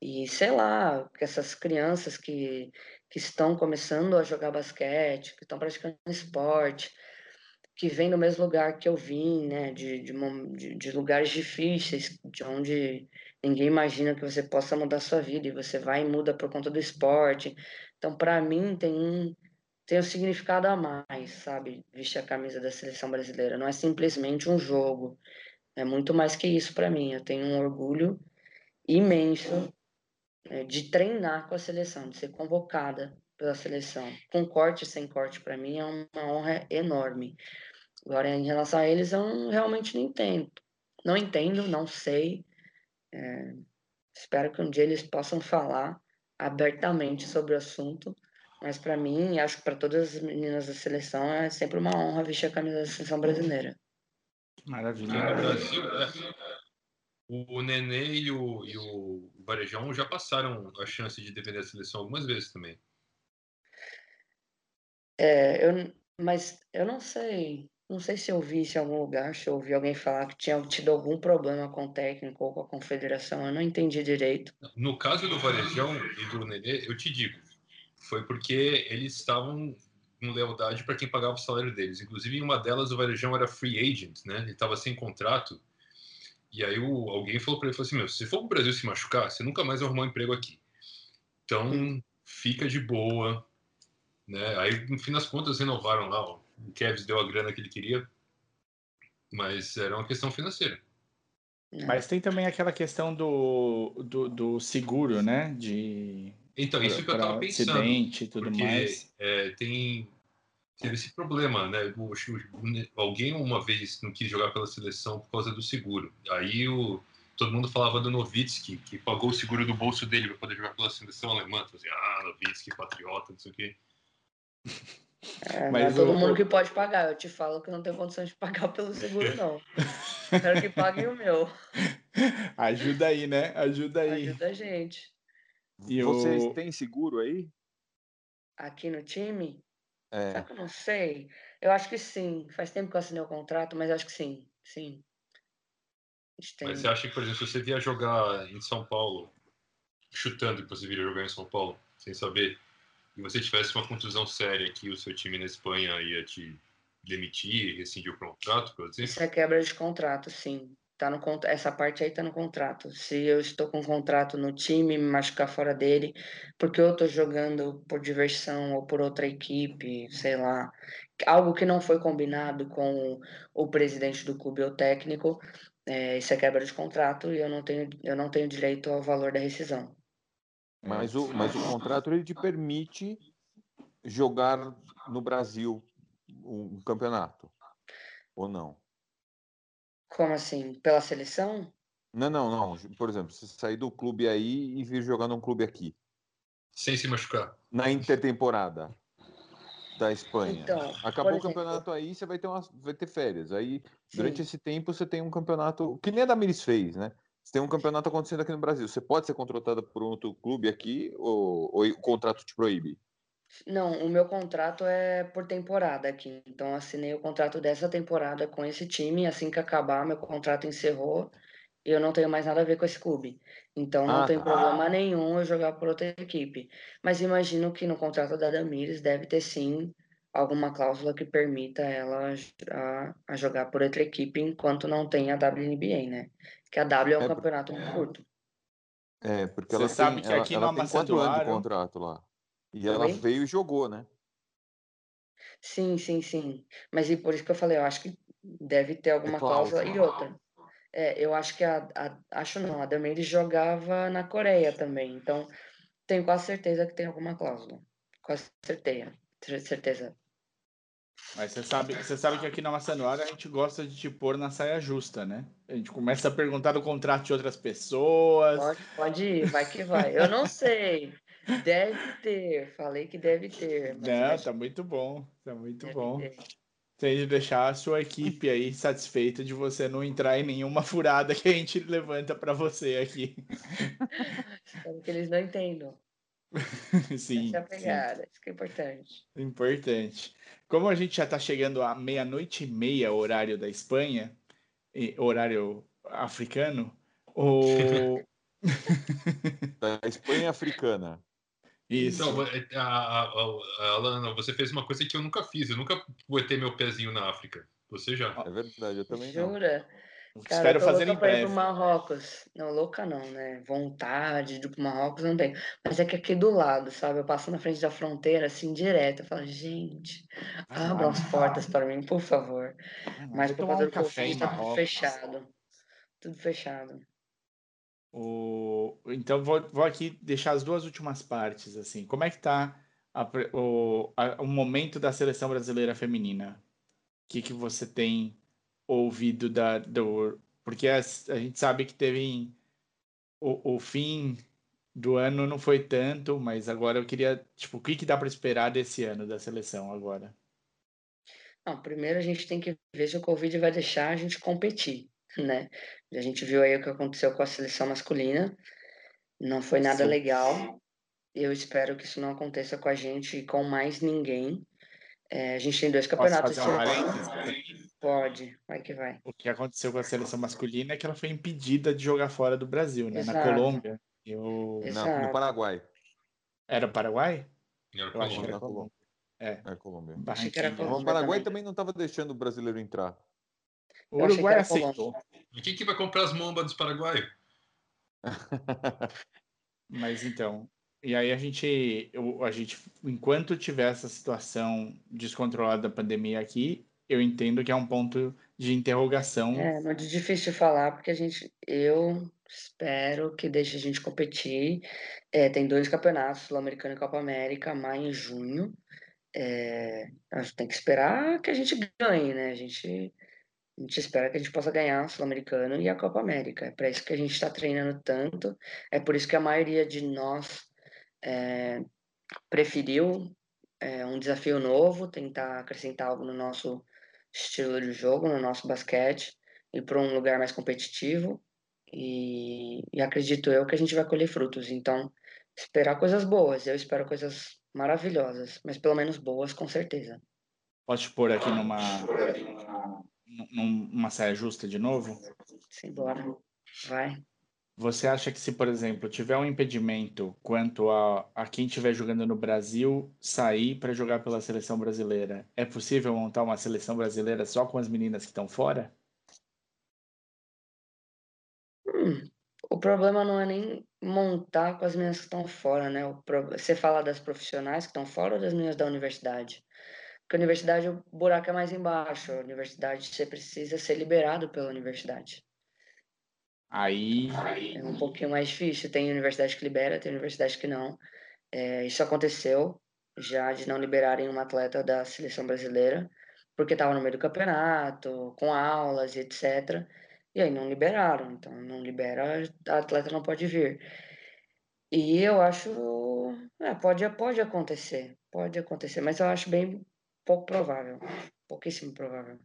E sei lá, essas crianças que, que estão começando a jogar basquete, que estão praticando esporte, que vêm do mesmo lugar que eu vim, né? De, de, de, lugares difíceis, de onde ninguém imagina que você possa mudar sua vida e você vai e muda por conta do esporte. Então, para mim, tem um, tem um significado a mais, sabe? Vestir a camisa da seleção brasileira. Não é simplesmente um jogo. É muito mais que isso para mim. Eu tenho um orgulho imenso é, de treinar com a seleção, de ser convocada pela seleção. Com corte sem corte, para mim é uma honra enorme. Agora, em relação a eles, eu realmente não entendo. Não entendo, não sei. É, espero que um dia eles possam falar abertamente sobre o assunto mas para mim, acho que para todas as meninas da seleção é sempre uma honra vestir a camisa da seleção brasileira. Maravilha. no Brasil, né? o Nenê e o, e o Varejão já passaram a chance de defender a seleção algumas vezes também. É, eu, mas eu não sei. Não sei se eu vi isso em algum lugar, se eu ouvi alguém falar que tinha tido algum problema com o técnico ou com a confederação. Eu não entendi direito. No caso do Varejão e do Nenê, eu te digo, foi porque eles estavam com lealdade para quem pagava o salário deles. Inclusive, em uma delas, o Varejão era free agent, né? Ele estava sem contrato. E aí o, alguém falou para ele, falou assim, meu, se for para o Brasil se machucar, você nunca mais vai arrumar um emprego aqui. Então, fica de boa. Né? Aí, no fim das contas, renovaram lá. Ó. O Kevs deu a grana que ele queria, mas era uma questão financeira. Mas tem também aquela questão do, do, do seguro, né? De então, isso que eu estava pensando. Acidente e tudo porque, mais. É, tem teve esse problema, né? alguém uma vez não quis jogar pela seleção por causa do seguro. Aí o, todo mundo falava do Novitsky, que pagou o seguro do bolso dele para poder jogar pela seleção alemã. Então, assim, ah, Novitsky, patriota, não sei o quê. É, Mas não é todo mundo que pode pagar. Eu te falo que não tenho condição de pagar pelo seguro, *laughs* não. Quero que paguem o meu. Ajuda aí, né? Ajuda aí. Ajuda a gente. E Vocês o... têm seguro aí? Aqui no time? É. Que eu não sei? Eu acho que sim. Faz tempo que eu assinei o contrato, mas acho que sim. Sim. Mas você acha que, por exemplo, se você vier jogar em São Paulo, chutando que você viria jogar em São Paulo, sem saber, e você tivesse uma contusão séria que o seu time na Espanha ia te demitir, rescindir o contrato, por exemplo? Isso é quebra de contrato, sim. Tá no, essa parte aí tá no contrato. Se eu estou com um contrato no time, me machucar fora dele, porque eu tô jogando por diversão ou por outra equipe, sei lá, algo que não foi combinado com o presidente do clube ou técnico, é, isso é quebra de contrato e eu não tenho, eu não tenho direito ao valor da rescisão. Mas o, mas o contrato ele te permite jogar no Brasil um campeonato, ou não? Como assim? Pela seleção? Não, não, não. Por exemplo, você sair do clube aí e vir jogar num clube aqui. Sem se machucar. Na intertemporada da Espanha. Então, Acabou o campeonato aí, você vai ter, uma, vai ter férias. Aí, Sim. durante esse tempo, você tem um campeonato. Que nem a da Miris fez, né? Você tem um campeonato acontecendo aqui no Brasil. Você pode ser contratada por um outro clube aqui ou, ou o contrato te proíbe? Não, o meu contrato é por temporada aqui. Então, assinei o contrato dessa temporada com esse time. Assim que acabar, meu contrato encerrou eu não tenho mais nada a ver com esse clube. Então não Ah, tem tá. problema nenhum eu jogar por outra equipe. Mas imagino que no contrato da Damires deve ter sim alguma cláusula que permita ela a, a jogar por outra equipe enquanto não tem a WNBA, né? Que a W é um É, campeonato muito curto. É, porque Você ela sabe tem, que ela, aqui ela tem quatro anos de contrato lá. E ela veio e jogou, né? Sim, sim, sim. Mas e por isso que eu falei, eu acho que deve ter alguma cláusula. E cláusula. outra, é, eu acho que a, a- acho não, a Damaris jogava na Coreia também, então tenho quase certeza que tem alguma cláusula. Quase certeza. cer- Certeza. Mas você sabe, você sabe que aqui na Maçanoara a gente gosta de te pôr na saia justa, né? A gente começa a perguntar do contrato de outras pessoas. Pode, pode ir, vai que vai. Eu não sei. Deve ter. Falei que deve ter. Não, tá muito bom. Tá muito que bom. deve ter. Tem de deixar a sua equipe aí satisfeita de você não entrar em nenhuma furada que a gente levanta pra você aqui. *laughs* Espero que eles não entendam. *laughs* sim, Essa é a sim. pegada. Isso que é importante. Importante. Como a gente já está chegando à meia-noite e meia, horário da Espanha, e horário africano, o... *laughs* Da Espanha africana. Isso. Então, a, a, Alana, você fez uma coisa que eu nunca fiz. Eu nunca botei meu pezinho na África. Você já? É verdade, eu também não. Cara, Espero fazer em pra ir breve. pro Marrocos. Não, louca não, né? Vontade de ir pro Marrocos não tenho. Mas é que aqui do lado, sabe? Eu passo na frente da fronteira, assim, direto. Eu falo, gente, abram as portas para mim, por favor. Mas por causa do Covid, tá tudo fechado. Tudo fechado. O... Então, vou, vou aqui deixar as duas últimas partes, assim. Como é que tá a o, a- o momento da seleção brasileira feminina? O que, que você tem ouvido da, do... Porque a, a gente sabe que teve... O, o fim do ano não foi tanto, mas agora eu queria... Tipo, o que, que dá para esperar desse ano da seleção agora? Não, primeiro a gente tem que ver se o Covid vai deixar a gente competir, né? A gente viu aí o que aconteceu com a seleção masculina. Não foi nada Sim. legal. Eu espero que isso não aconteça com a gente e com mais ninguém. É, a gente tem dois Posso campeonatos fazer um ano. parênteses? Pode, vai que vai. O que aconteceu com a seleção masculina é que ela foi impedida de jogar fora do Brasil, né? Na Exato. Colômbia. Eu... Não, no Paraguai. Era Paraguai? Era Eu acho que Colômbia. era Na Colômbia. É, É Colômbia. Achei que era Barranquilla. O Colômbia Paraguai também. também não estava deixando o brasileiro entrar. O Uruguai era aceitou, E quem que vai comprar as mombas dos paraguaios? *laughs* mas então. E aí a gente, eu- a gente, enquanto tiver essa situação descontrolada da pandemia aqui, eu entendo que é um ponto de interrogação. É muito difícil falar, porque a gente, eu espero que deixe a gente competir. É, tem dois campeonatos, Sul-Americano e Copa América, maio e junho. É, a gente tem que esperar que a gente ganhe, né? A gente, a gente espera que a gente possa ganhar o Sul-Americano e a Copa América. É para isso que a gente está treinando tanto. É por isso que a maioria de nós é, preferiu é, um desafio novo, tentar acrescentar algo no nosso estilo de jogo, no nosso basquete, ir para um lugar mais competitivo. E, e acredito eu que a gente vai colher frutos. Então, esperar coisas boas. Eu espero coisas maravilhosas, mas pelo menos boas, com certeza. Posso te pôr aqui numa, num- numa saia justa de novo? Simbora. Vai. Você acha que se, por exemplo, tiver um impedimento quanto a, a quem estiver jogando no Brasil sair para jogar pela seleção brasileira, é possível montar uma seleção brasileira só com as meninas que estão fora? Hum, o problema não é nem montar com as meninas que estão fora, né? Pro- Você fala das profissionais que estão fora ou das meninas da universidade? Porque a universidade, o buraco é mais embaixo. A universidade, você precisa ser liberado pela universidade. Aí, É um pouquinho mais difícil. Tem universidade que libera, tem universidade que não. É, isso aconteceu já de não liberarem uma atleta da seleção brasileira, porque estava no meio do campeonato, com aulas etc. E aí não liberaram. Então, não libera, a atleta não pode vir. E eu acho. É, pode, pode acontecer. Pode acontecer, mas eu acho bem pouco provável. Pouquíssimo provável.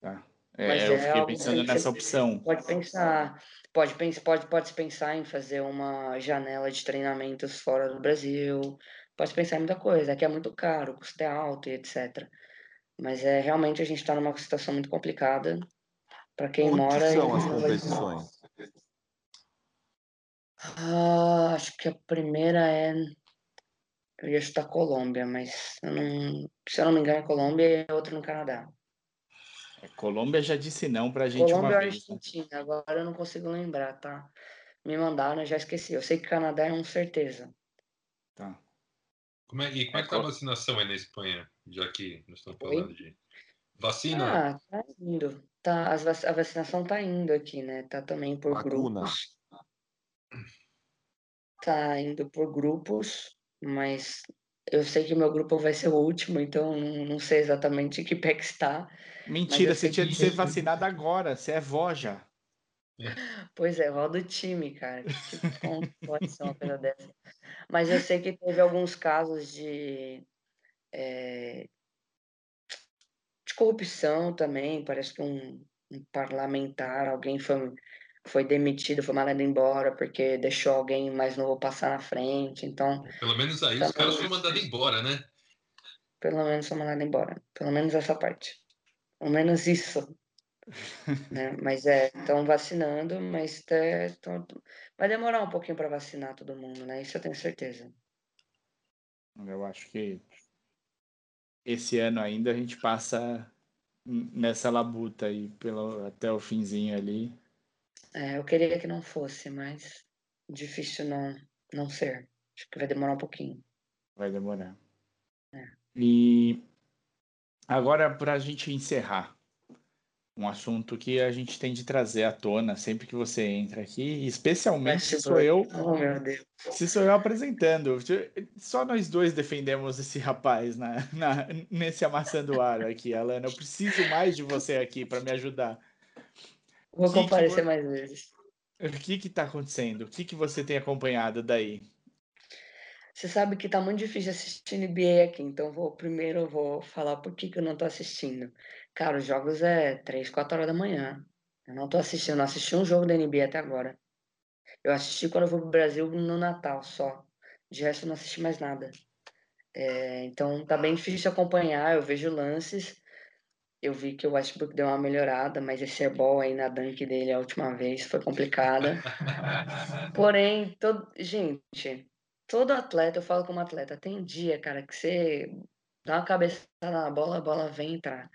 tá. Mas É, eu é fiquei pensando nessa opção. Pode pensar, pode pode, pode se pensar em fazer uma janela de treinamentos fora do Brasil, pode pensar em muita coisa, é que é muito caro, o custo é alto e etc. Mas é realmente a gente está numa situação muito complicada Para quem Onde mora. são as competições? Ah, acho que a primeira é. Eu ia chutar Colômbia, mas eu não... se eu não me engano é Colômbia e a outra no Canadá. É, Colômbia já disse não pra gente Colômbia uma ou vez. né? Argentina, agora eu não consigo lembrar, tá? Me mandaram, eu já esqueci. Eu sei que Canadá é um certeza. Tá. Como é, e como é que tá a vacinação aí na Espanha? Já que nós estamos Oi? falando de vacina. Ah, tá indo. Tá, a vacinação tá indo aqui, né? Tá também por Vacuna. grupos. Tá indo por grupos, mas eu sei que meu grupo vai ser o último, então não sei exatamente que pé que está. Mentira, você tinha que de ser vacinado agora. Você é vó já. Pois é, roda o time, cara. Como pode ser uma coisa dessa? Mas eu sei que teve alguns casos de, eh, de corrupção também. Parece que um, um parlamentar, alguém foi, foi demitido, foi mandado embora porque deixou alguém mais novo passar na frente. Então, Pelo menos aí Tá os caras foram mandados embora, né? pelo menos foi mandado embora. Pelo menos essa parte. Pelo menos isso. *laughs* né? Mas é, estão vacinando, mas é, tão- vai demorar um pouquinho para vacinar todo mundo, né? Isso eu tenho certeza. Eu acho que esse ano ainda a gente passa nessa labuta aí pelo, até o finzinho ali. É, eu queria que não fosse, mas difícil não, não ser. Acho que vai demorar um pouquinho. Vai demorar. É. E agora, para a gente encerrar, um assunto que a gente tem de trazer à tona sempre que você entra aqui, especialmente se sou eu, *laughs* Oh, meu Deus. se sou eu apresentando. Só nós dois defendemos esse rapaz na, na- nesse amassando ar aqui, Alana. Eu preciso mais de você aqui para me ajudar. Vou Que que comparecer vo- mais vezes. O que que tá acontecendo? O que que você tem acompanhado daí? Você sabe que tá muito difícil assistir NBA aqui, então vou primeiro eu vou falar por que que eu não tô assistindo. Cara, os jogos é 3, 4 horas da manhã. Eu não tô assistindo, não assisti um jogo da NBA até agora. Eu assisti quando eu fui pro Brasil no Natal só. De resto eu não assisti mais nada. É, então tá bem difícil acompanhar, eu vejo lances. Eu vi que o Westbrook deu uma melhorada, mas esse airball aí na dunk dele a última vez foi complicada. *laughs* Porém, todo... gente, todo atleta, eu falo como atleta, tem dia, cara, que você dá uma cabeçada na bola, a bola vem entrar.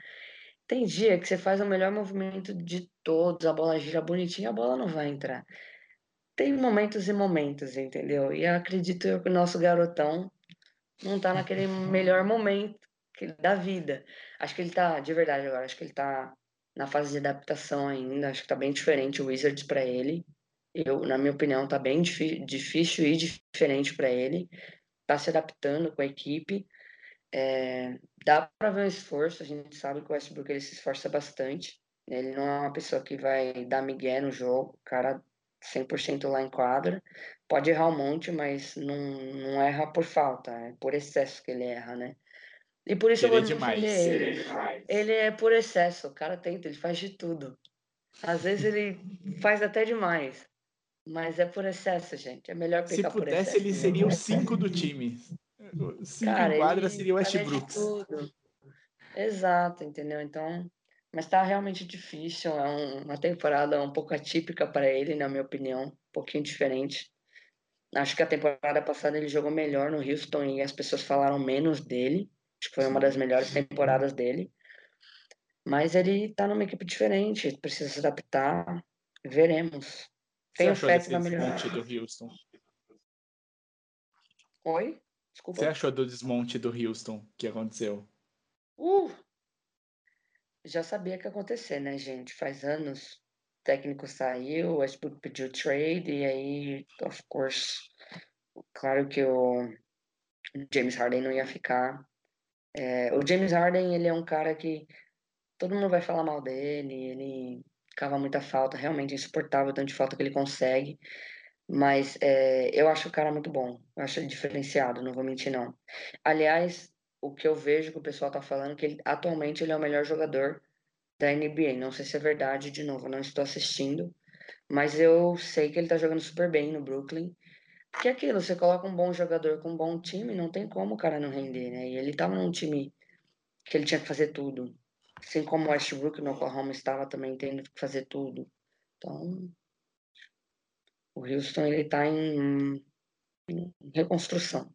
Tem dia que você faz o melhor movimento de todos, a bola gira bonitinho, a bola não vai entrar. Tem momentos e momentos, entendeu? E eu acredito eu que o nosso garotão não tá naquele melhor momento da vida. Acho que ele tá, de verdade agora, acho que ele tá na fase de adaptação ainda, acho que tá bem diferente o Wizards para ele. Eu, na minha opinião, tá bem difí- difícil e diferente para ele. Tá se adaptando com a equipe. É, dá para ver um esforço, a gente sabe que o Westbrook ele se esforça bastante. Ele não é uma pessoa que vai dar migué no jogo, cara 100% lá em quadra. Pode errar um monte, mas não, não erra por falta, é por excesso que ele erra, né? E por isso eu vou demais. defender ele. Ele é por excesso, o cara tenta, ele faz de tudo. Às vezes ele faz até demais, mas é por excesso, gente. É melhor Se pegar por pudesse, excesso. ele né? seria o 5 do time. O 5 Cara, em quadra ele seria o tudo. Exato, entendeu? Então, mas tá realmente difícil. É um- uma temporada um pouco atípica para ele, na minha opinião, um pouquinho diferente. Acho que a temporada passada ele jogou melhor no Houston e as pessoas falaram menos dele. Acho que foi uma das melhores temporadas dele. Mas ele tá numa equipe diferente, precisa se adaptar. Veremos. Achou fé que vai melhorar. desmonte do Houston? Oi? O que Desculpa. você achou do desmonte do Houston que aconteceu? Uh! Já sabia que ia acontecer, né, gente? Faz anos. O técnico saiu, o Westbrook pediu trade, e aí, of course, claro que o James Harden não ia ficar. É, o James Harden, ele é um cara que todo mundo vai falar mal dele, ele cava muita falta, realmente é insuportável tanto de falta que ele consegue. Mas é, eu acho o cara muito bom, eu acho ele diferenciado, não vou mentir não. Aliás, o que eu vejo que o pessoal tá falando que ele, atualmente ele é o melhor jogador da NBA. Não sei se é verdade, de novo, não estou assistindo, mas eu sei que ele tá jogando super bem no Brooklyn. Porque é aquilo, você coloca um bom jogador com um bom time, não tem como o cara não render, né? E ele tava num time que ele tinha que fazer tudo. Assim como o Westbrook no Oklahoma estava também tendo que fazer tudo. Então, o Houston ele está em, em reconstrução.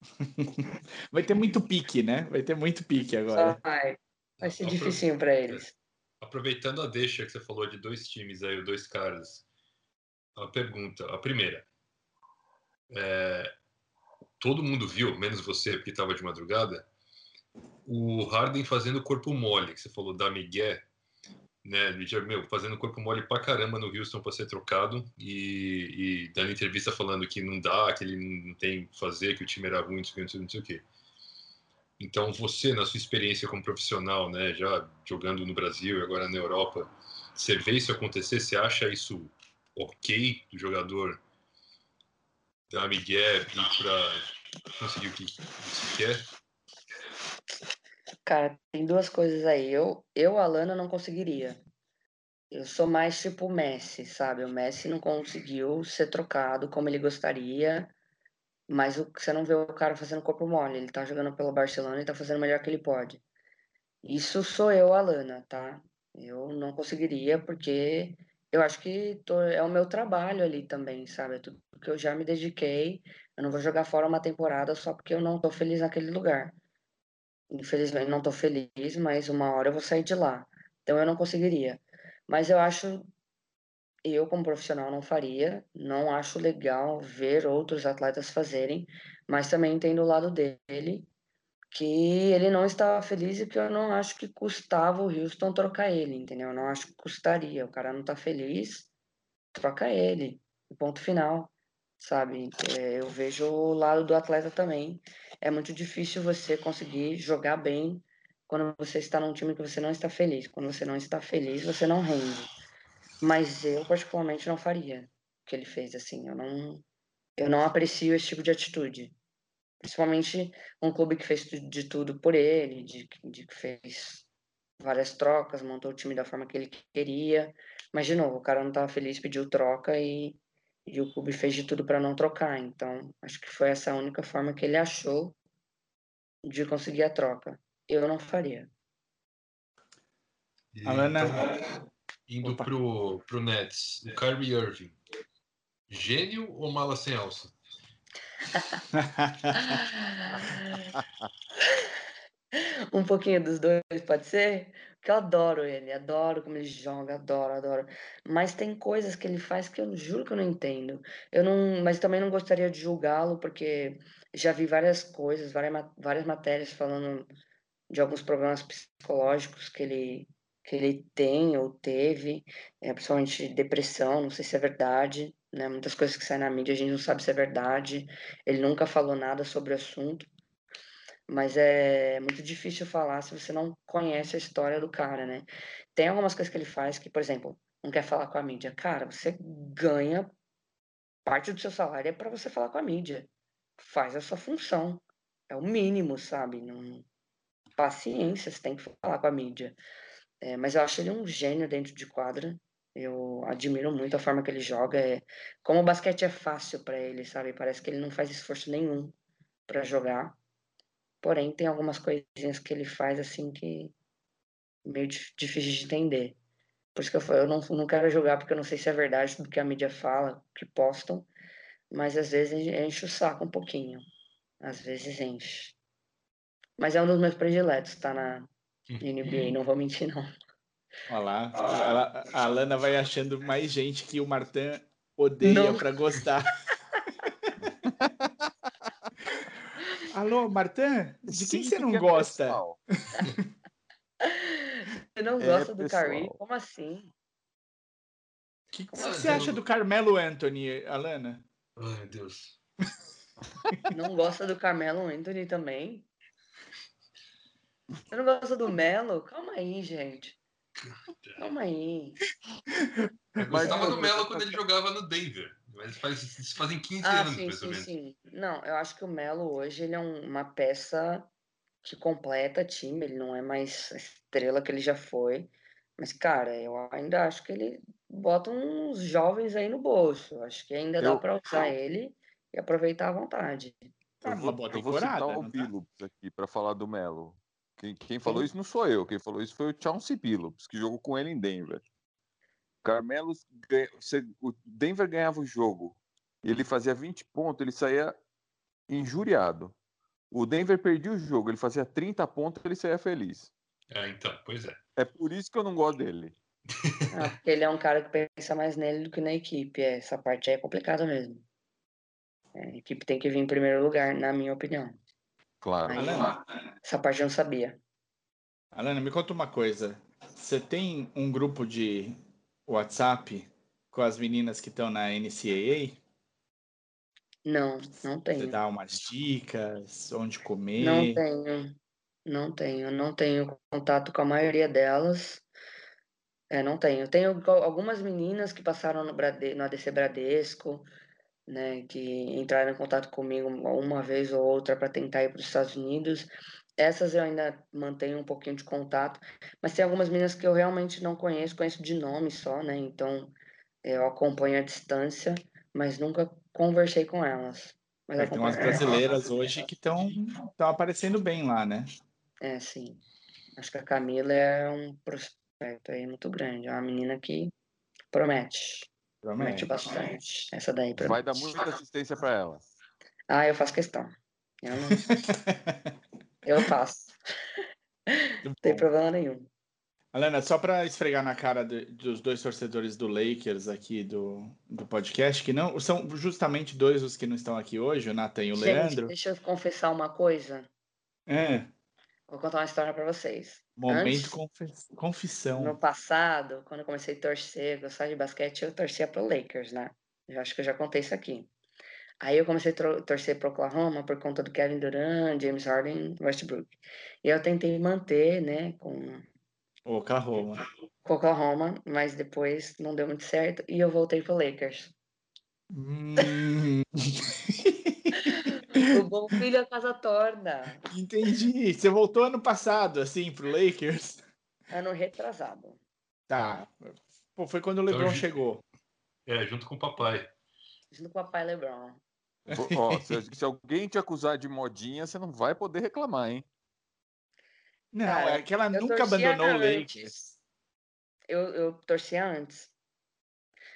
*laughs* Vai ter muito pique, né? Vai ter muito pique agora. Vai, vai ser dificinho para eles. Aproveitando a deixa que você falou de dois times aí, dois caras. A pergunta, a primeira. É, todo mundo viu, menos você, porque estava de madrugada, o Harden fazendo corpo mole, que você falou da Miguel, né? Meu, fazendo corpo mole pra caramba no Houston para ser trocado e, e, dando entrevista falando que não dá, que ele não tem que fazer, que o time era ruim, não sei, não sei o quê. Então, você, na sua experiência como profissional, né, já jogando no Brasil e agora na Europa, você vê isso acontecer? Você acha isso ok do jogador da Miguel para conseguir o que você quer? Cara, tem duas coisas aí. Eu, eu Alana, não conseguiria. Eu sou mais tipo o Messi, sabe? O Messi não conseguiu ser trocado como ele gostaria, mas o, você não vê o cara fazendo corpo mole. Ele tá jogando pelo Barcelona e tá fazendo o melhor que ele pode. Isso sou eu, Alana, tá? Eu não conseguiria, porque eu acho que tô, é o meu trabalho ali também, sabe? É tudo que eu já me dediquei. Eu não vou jogar fora uma temporada só porque eu não tô feliz naquele lugar. Infelizmente não estou feliz, mas uma hora eu vou sair de lá. Então eu não conseguiria. Mas eu acho, eu como profissional não faria, não acho legal ver outros atletas fazerem, mas também entendo o lado dele, que ele não estava feliz e que eu não acho que custava o Houston trocar ele, entendeu? Eu não acho que custaria. O cara não está feliz, troca ele. Ponto final, sabe? Eu vejo o lado do atleta também é muito difícil você conseguir jogar bem quando você está num time que você não está feliz. Quando você não está feliz, você não rende. Mas eu particularmente não faria o que ele fez assim. Eu não eu não aprecio esse tipo de atitude. Principalmente um clube que fez de tudo por ele, de, de que fez várias trocas, montou o time da forma que ele queria. Mas de novo, o cara não estava feliz, pediu troca e e o clube fez de tudo para não trocar. Então, acho que foi essa a única forma que ele achou de conseguir a troca. Eu não faria. E, Alana... Então, indo Opa. pro, pro Nets, o Kyrie Irving, gênio ou mala sem alça? *laughs* um pouquinho dos dois, pode ser? Porque eu adoro ele, adoro como ele joga, adoro, adoro. Mas tem coisas que ele faz que eu juro que eu não entendo. Eu não, mas também não gostaria de julgá-lo, porque já vi várias coisas, várias, várias matérias falando de alguns problemas psicológicos que ele, que ele tem ou teve, é, principalmente depressão, não sei se é verdade, né? Muitas coisas que saem na mídia a gente não sabe se é verdade. Ele nunca falou nada sobre o assunto mas é muito difícil falar se você não conhece a história do cara, né? Tem algumas coisas que ele faz que, por exemplo, não quer falar com a mídia. Cara, você ganha parte do seu salário é para você falar com a mídia. Faz a sua função. É o mínimo, sabe? Não... Paciência, você tem que falar com a mídia. É, mas eu acho ele um gênio dentro de quadra. Eu admiro muito a forma que ele joga. É... Como o basquete é fácil para ele, sabe? Parece que ele não faz esforço nenhum para jogar. Porém, tem algumas coisinhas que ele faz assim que meio difícil de entender. Por isso que eu, falo, eu não, não quero jogar porque eu não sei se é verdade tudo que a mídia fala, que postam, mas às vezes enche o saco um pouquinho. Às vezes enche. Mas é um dos meus prediletos, tá na NBA, não vou mentir não. Olha lá, a Alana vai achando mais gente que o Martin odeia para gostar. *laughs* Alô, Martin? De quem você não gosta? você *laughs* não gosta é, do Curry? Como assim? O que, que você acha do Carmelo Anthony, Alana? Ai, Deus. *laughs* Não gosta do Carmelo Anthony também? Você não gosta do Melo? Calma aí, gente. Calma aí. Eu gostava do Melo quando ele jogava no Denver. Mas faz, isso fazem 15 ah, anos, sim, mais sim, ou menos. Sim. Não, eu acho que o Melo hoje ele é um, uma peça que completa time, ele não é mais a estrela que ele já foi. Mas, cara, eu ainda acho que ele bota uns jovens aí no bolso. Acho que ainda eu... dá para usar ele e aproveitar à vontade. Tá boa temporada. Eu vou citar o tá? Billups aqui para falar do Melo. Quem, quem falou isso não sou eu, quem falou isso foi o Chauncey Billups, que jogou com ele em Denver. Carmelo, o Denver ganhava o jogo, ele fazia 20 pontos, ele saía injuriado. O Denver perdia o jogo, ele fazia 30 pontos, ele saía feliz. É, então, pois é. É por isso que eu não gosto dele. *laughs* Ah, porque ele é um cara que pensa mais nele do que na equipe. É, essa parte aí é complicada mesmo. É, a equipe tem que vir em primeiro lugar, na minha opinião. Claro. Alana, essa parte eu não sabia. Alana, me conta uma coisa. Você tem um grupo de WhatsApp com as meninas que estão na NCAA? Não, não tenho. Você dá umas dicas, onde comer? Não tenho. Não tenho. Não tenho contato com a maioria delas. É, não tenho. Tenho algumas meninas que passaram no, Brade... no ADC Bradesco, né, que entraram em contato comigo uma vez ou outra para tentar ir para os Estados Unidos. Essas eu ainda mantenho um pouquinho de contato, mas tem algumas meninas que eu realmente não conheço, conheço de nome só, né? Então eu acompanho à distância, mas nunca conversei com elas. Mas é, tem umas brasileiras hoje que estão aparecendo bem lá, né? É, sim. Acho que a Camila é um prospecto aí muito grande. É uma menina que promete. Promete bastante. Essa daí promete. Vai dar muita assistência para ela. Ah, eu faço questão. Eu, não... *laughs* eu faço. Não tem problema nenhum. Alana, só para esfregar na cara de, dos dois torcedores do Lakers aqui do, do podcast, que não são justamente dois os que não estão aqui hoje, o Nathan e o Gente, Leandro. Deixa eu confessar uma coisa. É. Vou contar uma história para vocês. Momento Antes, confissão. No passado, quando eu comecei a torcer, gostar de basquete, eu torcia pro Lakers, né? Eu acho que eu já contei isso aqui. Aí eu comecei a torcer pro Oklahoma por conta do Kevin Durant, James Harden, Westbrook. E eu tentei manter, né, com Oklahoma. Com Oklahoma, mas depois não deu muito certo e eu voltei pro Lakers. Hum. *laughs* bom filho a casa torna. Entendi. Você voltou ano passado, assim, pro Lakers? Ano retrasado. Tá. Pô, foi quando o LeBron então, chegou. É, junto com o papai. Junto com o papai LeBron. Ó, se, se, alguém te acusar de modinha, você não vai poder reclamar, hein? Não, Cara, é que ela nunca abandonou o Lakers. Eu, eu torcia antes.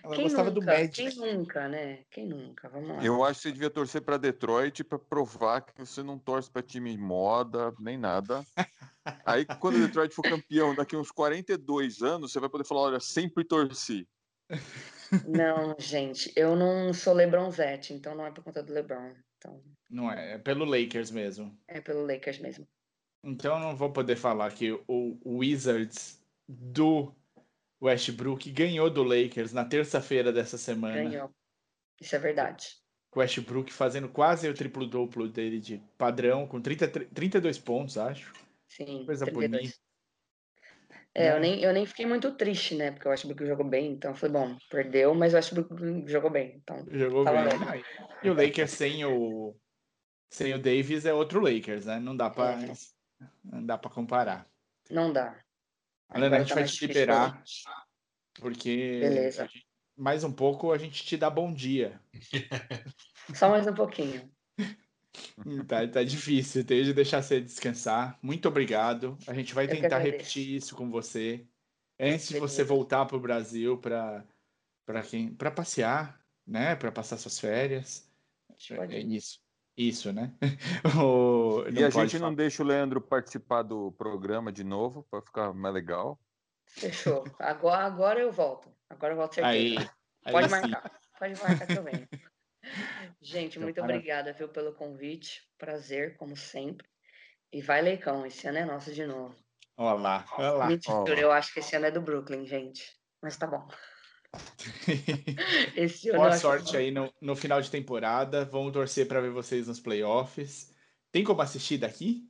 Ela quem gostava nunca? do Magic. Quem nunca, né? Quem nunca? Vamos lá. Eu acho que você devia torcer para Detroit para provar que você não torce para time moda, nem nada. Aí, quando o Detroit for campeão daqui uns 42 anos, você vai poder falar: olha, sempre torci. Não, gente, eu não sou LeBronzete, então não é por conta do LeBron. Então... Não é, é pelo Lakers mesmo. É pelo Lakers mesmo. Então não vou poder falar que o Wizards do Westbrook ganhou do Lakers na terça-feira dessa semana. Ganhou. Isso é verdade. O Westbrook fazendo quase o triplo-duplo dele de padrão, com 30, 32 pontos, acho. Sim, Coisa 32. bonita. É, eu nem, eu nem fiquei muito triste, né? Porque o Westbrook jogou bem, então foi bom. Perdeu, mas o Westbrook jogou bem. Então, jogou bem. bem. E o Lakers sem o, sem o Davis é outro Lakers, né? Não dá pra, é. não dá pra comparar. Não dá. Helena, a gente tá vai te liberar, porque. Gente, mais um pouco a gente te dá bom dia. *laughs* Só mais um pouquinho. Tá, tá difícil, tenho de deixar você descansar. Muito obrigado. A gente vai tentar repetir isso com você. Antes de você voltar para o Brasil para quem para passear, né? Para passar suas férias. É isso. Isso, né? *laughs* o... E a gente falar. não deixa o Leandro participar do programa de novo para ficar mais legal. Fechou. Agora, agora eu volto. Agora eu volto certeza. Aí, aí Pode sim. marcar. Pode marcar que eu venho. *laughs* Gente, muito obrigada, viu, pelo convite. Prazer, como sempre. E vai, Leicão, esse ano é nosso de novo. Olá, olá. Mentira, olá. eu acho que esse ano é do Brooklyn, gente. Mas tá bom. *laughs* esse Boa sorte que... aí no, no final de temporada. Vamos torcer para ver vocês nos playoffs. Tem como assistir daqui?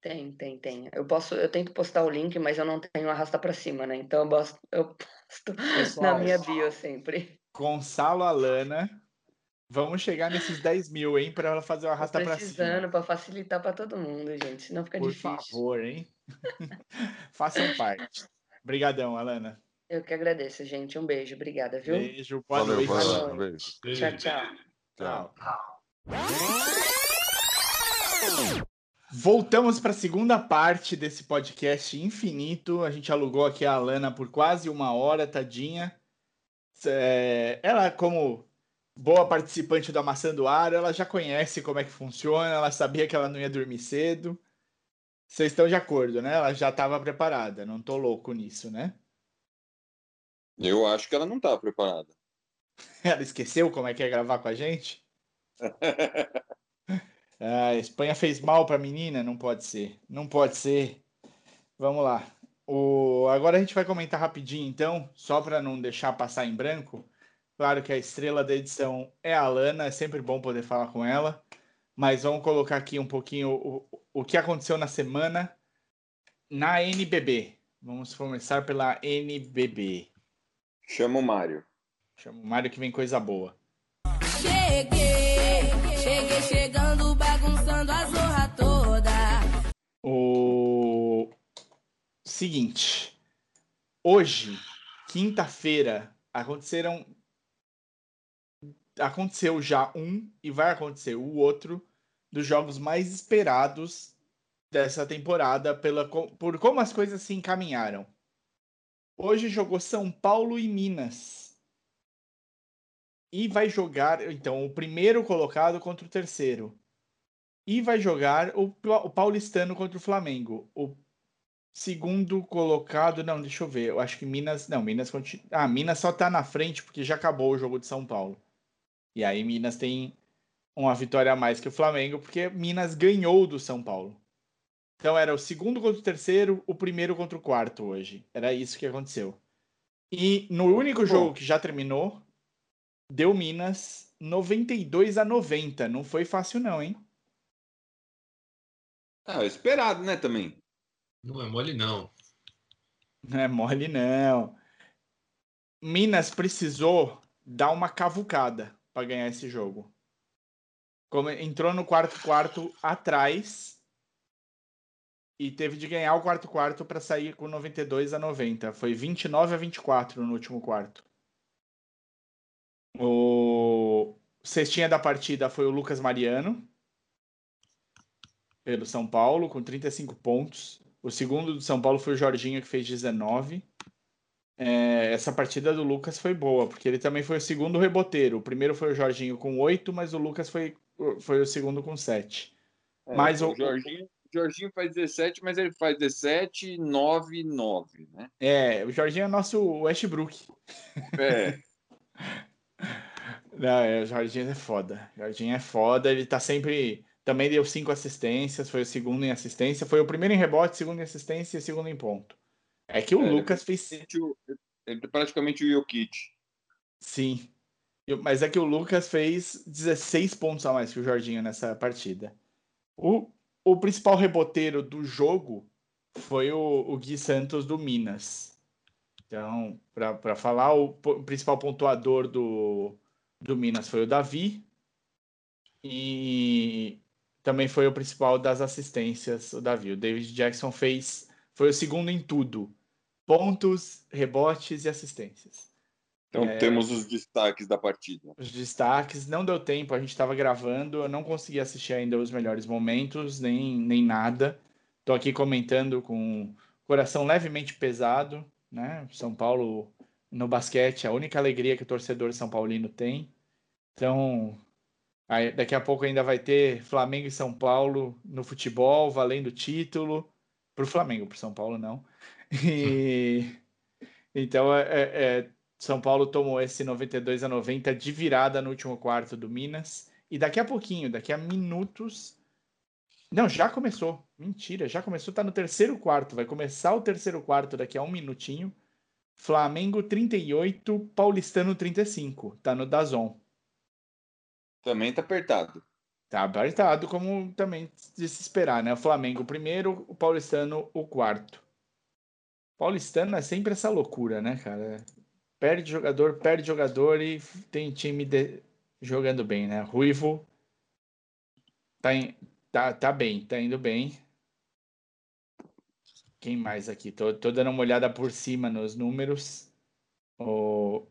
Tem, tem, tem. Eu posso, eu tento postar o link, mas eu não tenho arrasta para cima, né? Então eu *laughs* posto, eu posto Pessoal, na minha bio sempre. Gonçalo Alana Vamos chegar nesses 10 mil, hein, para ela fazer o arrasta para cima. Precisando, para facilitar para todo mundo, gente, senão fica Por difícil. Por favor, hein? *laughs* Façam parte. Obrigadão, Alana. Eu que agradeço, gente. Um beijo. Obrigada, viu? Beijo. Boa Valeu, noite. Boa noite. Tchau, tchau. Tchau. Voltamos para a segunda parte desse podcast infinito. A gente alugou aqui a Alana por quase uma hora, tadinha. É, ela, como boa participante do Amassando Ar, ela já conhece como é que funciona, ela sabia que ela não ia dormir cedo. Vocês estão de acordo, né? Ela já estava preparada, não tô louco nisso, né? Eu acho que ela não estava preparada. *laughs* Ela esqueceu como é que é gravar com a gente? *laughs* Ah, a Espanha fez mal para a menina? Não pode ser. Não pode ser. Vamos lá. O... Agora a gente vai comentar rapidinho, então, só para não deixar passar em branco. Claro que a estrela da edição é a Alana, é sempre bom poder falar com ela. Mas vamos colocar aqui um pouquinho o, o que aconteceu na semana na NBB. Vamos começar pela NBB. Chama o Mário. Chama o Mário que vem coisa boa. Cheguei, cheguei chegando, bagunçando a zorra toda. O seguinte, hoje, quinta-feira, aconteceram aconteceu já um e vai acontecer o outro dos jogos mais esperados dessa temporada pela por como as coisas se encaminharam. Hoje jogou São Paulo e Minas. E vai jogar, então, o primeiro colocado contra o terceiro. E vai jogar o, o paulistano contra o Flamengo. O segundo colocado, não, deixa eu ver. Eu acho que Minas, não, Minas continua. Ah, Minas só tá na frente porque já acabou o jogo de São Paulo. E aí Minas tem uma vitória a mais que o Flamengo, porque Minas ganhou do São Paulo. Então era o segundo contra o terceiro, o primeiro contra o quarto hoje. Era isso que aconteceu. E no único jogo que já terminou, deu Minas 92 a 90. Não foi fácil, não, hein? Ah, esperado, né, também. Não é mole, não. Não é mole, não. Minas precisou dar uma cavucada para ganhar esse jogo. Como entrou no quarto quarto atrás e teve de ganhar o quarto quarto para sair com 92 a 90. Foi 29 a 24 no último quarto. O cestinha da partida foi o Lucas Mariano, pelo São Paulo, com 35 pontos. O segundo do São Paulo foi o Jorginho, que fez 19. É, essa partida do Lucas foi boa, porque ele também foi o segundo reboteiro. O primeiro foi o Jorginho com 8, mas o Lucas foi, foi o segundo com 7. É, mas o, o Jorginho, Jorginho faz 17, mas ele faz 17, 9, 9, né? É, o Jorginho é nosso Westbrook. É. *laughs* Não, é, o Jorginho é foda. O Jorginho é foda, ele tá sempre. Também deu cinco assistências, foi o segundo em assistência. Foi o primeiro em rebote, segundo em assistência e segundo em ponto. É que o é, Lucas fez. Ele é praticamente o Jokic. Sim. Mas é que o Lucas fez 16 pontos a mais que o Jorginho nessa partida. O, o principal reboteiro do jogo foi o, o Gui Santos do Minas. Então, para falar, o, o principal pontuador do, do Minas foi o Davi. E também foi o principal das assistências, o Davi. O David Jackson fez. Foi o segundo em tudo: pontos, rebotes e assistências. Então é, temos os destaques da partida. Os destaques, não deu tempo, a gente estava gravando, eu não consegui assistir ainda os melhores momentos, nem, nem nada. Estou aqui comentando com coração levemente pesado, né? São Paulo no basquete, a única alegria que o torcedor São Paulino tem. Então, aí, daqui a pouco ainda vai ter Flamengo e São Paulo no futebol, valendo título. Para o Flamengo, para São Paulo não. E, *laughs* então, é, é, é, São Paulo tomou esse 92 a 90 de virada no último quarto do Minas. E daqui a pouquinho, daqui a minutos. Não, já começou. Mentira, já começou. Tá no terceiro quarto. Vai começar o terceiro quarto daqui a um minutinho. Flamengo 38, Paulistano 35. Tá no Dazon. Também tá apertado. Tá apertado, como também de se esperar, né? O Flamengo primeiro, o Paulistano o quarto. Paulistano é sempre essa loucura, né, cara? Perde jogador, perde jogador e tem time de... jogando bem, né? Ruivo tá, em... tá, tá bem, tá indo bem. Quem mais aqui? Tô, tô dando uma olhada por cima nos números. O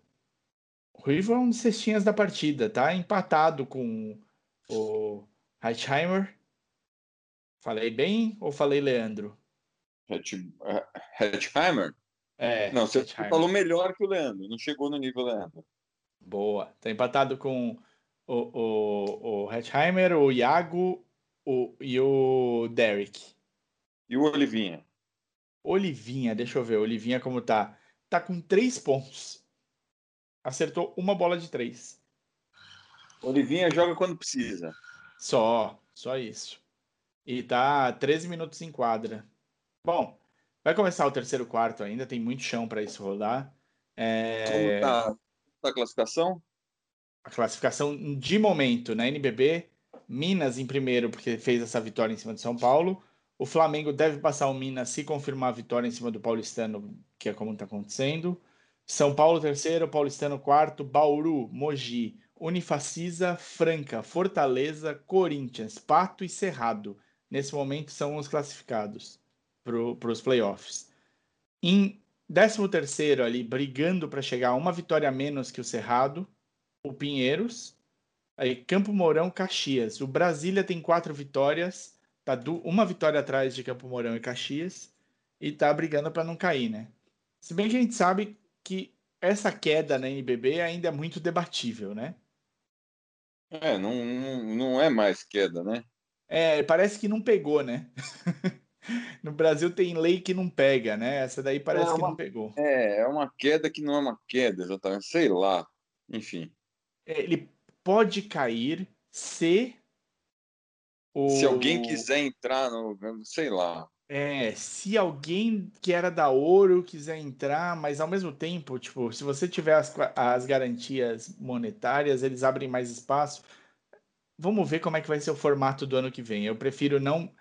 Ruivo é um dos cestinhas da partida, tá empatado com o Heightheimer. Falei bem ou falei Leandro? Hetzheimer? É. Não, você falou melhor que o Leandro, não chegou no nível Leandro. Boa. Tá empatado com o, o, o Hetzheimer, o Iago o, e o Derek. E o Olivinha? Olivinha, deixa eu ver. Olivinha como tá? Tá com três pontos. Acertou uma bola de três. Olivinha joga quando precisa. Só, só isso. E tá 13 minutos em quadra. Bom, vai começar o terceiro quarto ainda, tem muito chão para isso rodar. É... Como tá, tá a classificação? A classificação de momento na NBB, Minas em primeiro, porque fez essa vitória em cima de São Paulo. O Flamengo deve passar o Minas se confirmar a vitória em cima do Paulistano, que é como está acontecendo. São Paulo terceiro, Paulistano quarto, Bauru, Mogi, Unifacisa, Franca, Fortaleza, Corinthians, Pato e Cerrado. Nesse momento são os classificados para os playoffs. Em 13 terceiro ali, brigando para chegar a uma vitória a menos que o Cerrado, o Pinheiros. Aí, Campo Mourão, Caxias. O Brasília tem quatro vitórias, tá uma vitória atrás de Campo Mourão e Caxias, e tá brigando para não cair, né? Se bem que a gente sabe que essa queda na NBB ainda é muito debatível, né? É, não, não é mais queda, né? É, parece que não pegou, né? *laughs* no Brasil tem lei que não pega, né? Essa daí parece é uma, que não pegou. É, é uma queda que não é uma queda, exatamente. Sei lá. Enfim. É, ele pode cair se. O... Se alguém quiser entrar no. Sei lá. É, se alguém que era da ouro quiser entrar, mas ao mesmo tempo, tipo, se você tiver as, as garantias monetárias, eles abrem mais espaço. Vamos ver como é que vai ser o formato do ano que vem. Eu prefiro não,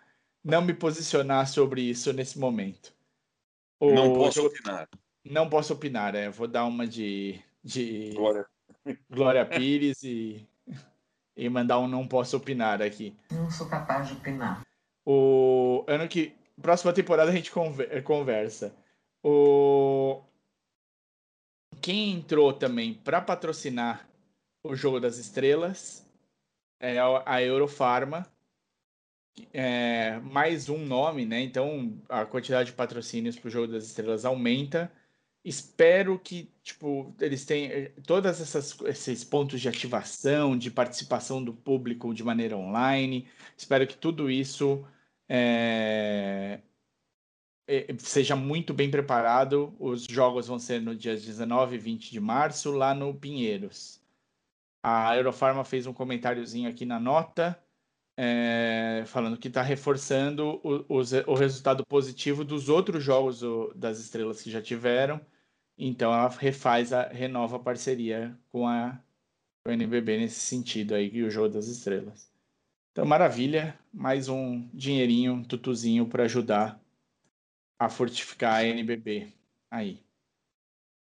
não me posicionar sobre isso nesse momento. O, não posso opinar. Não posso opinar, é. Vou dar uma de, de Glória, Glória Pires e, e mandar um não posso opinar aqui. Não sou capaz de opinar. O ano que próxima temporada a gente conversa. O... Quem entrou também para patrocinar o Jogo das Estrelas é a Eurofarma. É mais um nome, né? Então a quantidade de patrocínios para o Jogo das Estrelas aumenta. Espero que tipo eles tenham todos esses pontos de ativação, de participação do público de maneira online. Espero que tudo isso é, é, seja muito bem preparado. Os jogos vão ser no dia 19 e 20 de março, lá no Pinheiros. A Eurofarma fez um comentáriozinho aqui na nota, é, falando que está reforçando o, o, o, resultado positivo dos outros jogos do, das estrelas que já tiveram. Então ela refaz a renova a parceria com a o NBB nesse sentido aí e o jogo das estrelas. Então, maravilha, mais um dinheirinho, um tutuzinho para ajudar a fortificar a NBB aí.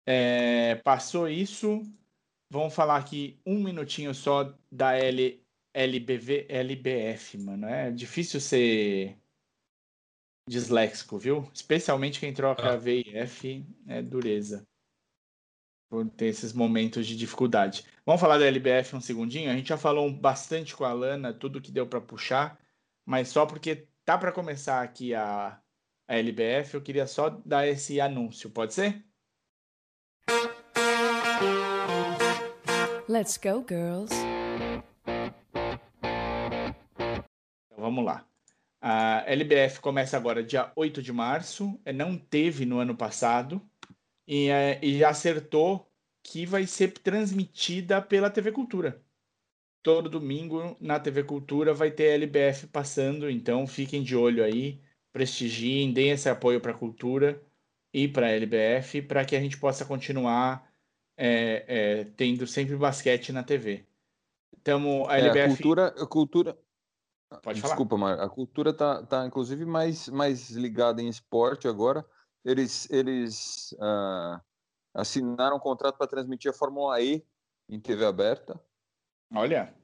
É, passou isso, vamos falar aqui um minutinho só da L, LBV, LBF, mano. É difícil ser disléxico, viu? Especialmente quem troca ah. V e F, é dureza por ter esses momentos de dificuldade. Vamos falar da LBF um segundinho? A gente já falou bastante com a Lana, tudo que deu para puxar, mas só porque tá para começar aqui a, a LBF, eu queria só dar esse anúncio, pode ser? Let's go, girls. Vamos lá. A LBF começa agora dia 8 de março, é, não teve no ano passado, e, é, e acertou que vai ser transmitida pela TV Cultura. Todo domingo na TV Cultura vai ter LBF passando, então fiquem de olho aí, prestigiem, deem esse apoio para a cultura e para a LBF, para que a gente possa continuar é, é, tendo sempre basquete na TV. Então, a LBF. É, cultura, a cultura. Pode Desculpa, falar. Mar, a cultura tá, tá inclusive mais, mais ligada em esporte agora eles, eles uh, assinaram um contrato para transmitir a Fórmula E em TV aberta. Olha.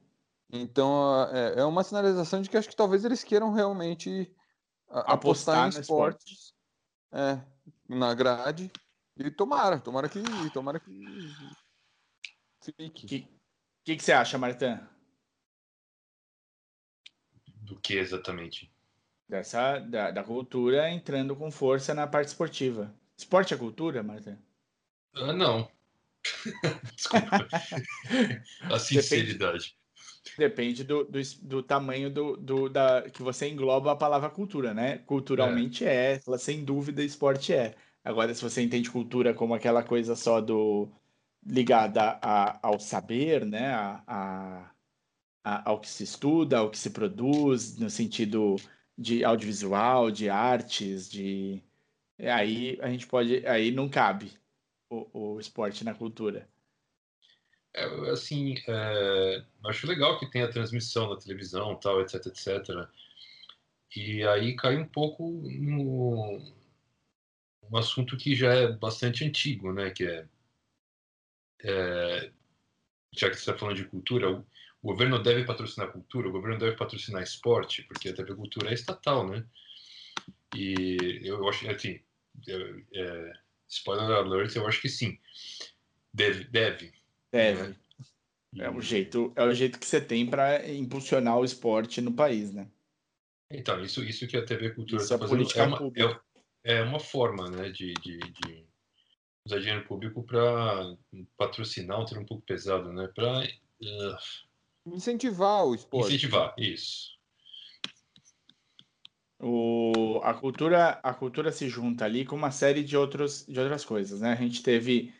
Então é, é, uma sinalização de que acho que talvez eles queiram realmente apostar, apostar em esportes. É, na grade. E tomara, tomara que. Tomara que. Fique. O que, que, que você acha, Martin? Do que exatamente? Dessa, da, da cultura entrando com força na parte esportiva. Esporte é cultura, Marta? Ah, não. *laughs* Desculpa. *laughs* A sinceridade. Depende, depende do, do, do, tamanho do, do, da, que você engloba a palavra cultura, né? Culturalmente é. é, ela sem dúvida esporte é. Agora, se você entende cultura como aquela coisa só do ligada a, ao saber, né? A, a, a, ao que se estuda, ao que se produz, no sentido de audiovisual, de artes, de aí a gente pode, aí não cabe o, o esporte na cultura. É, assim, é, acho legal que tem a transmissão na televisão, tal, etc, etc. E aí cai um pouco no um assunto que já é bastante antigo, né? Que é, é já que você está falando de cultura, o, governo deve patrocinar cultura, o governo deve patrocinar esporte, porque a TV Cultura é estatal, né? E eu acho, assim, é, é, spoiler alert, eu acho que sim. Deve. Deve. deve. Né? É o jeito, é o jeito que você tem para impulsionar o esporte no país, né? Então, isso, isso que a TV Cultura está é fazendo é uma, é, é, uma forma né, de, de, de usar dinheiro público para patrocinar, um termo um pouco pesado, né? Para uh, incentivar o esporte. Incentivar, isso. O, a, cultura, a cultura se junta ali com uma série de, outros, de outras coisas, né? A gente teve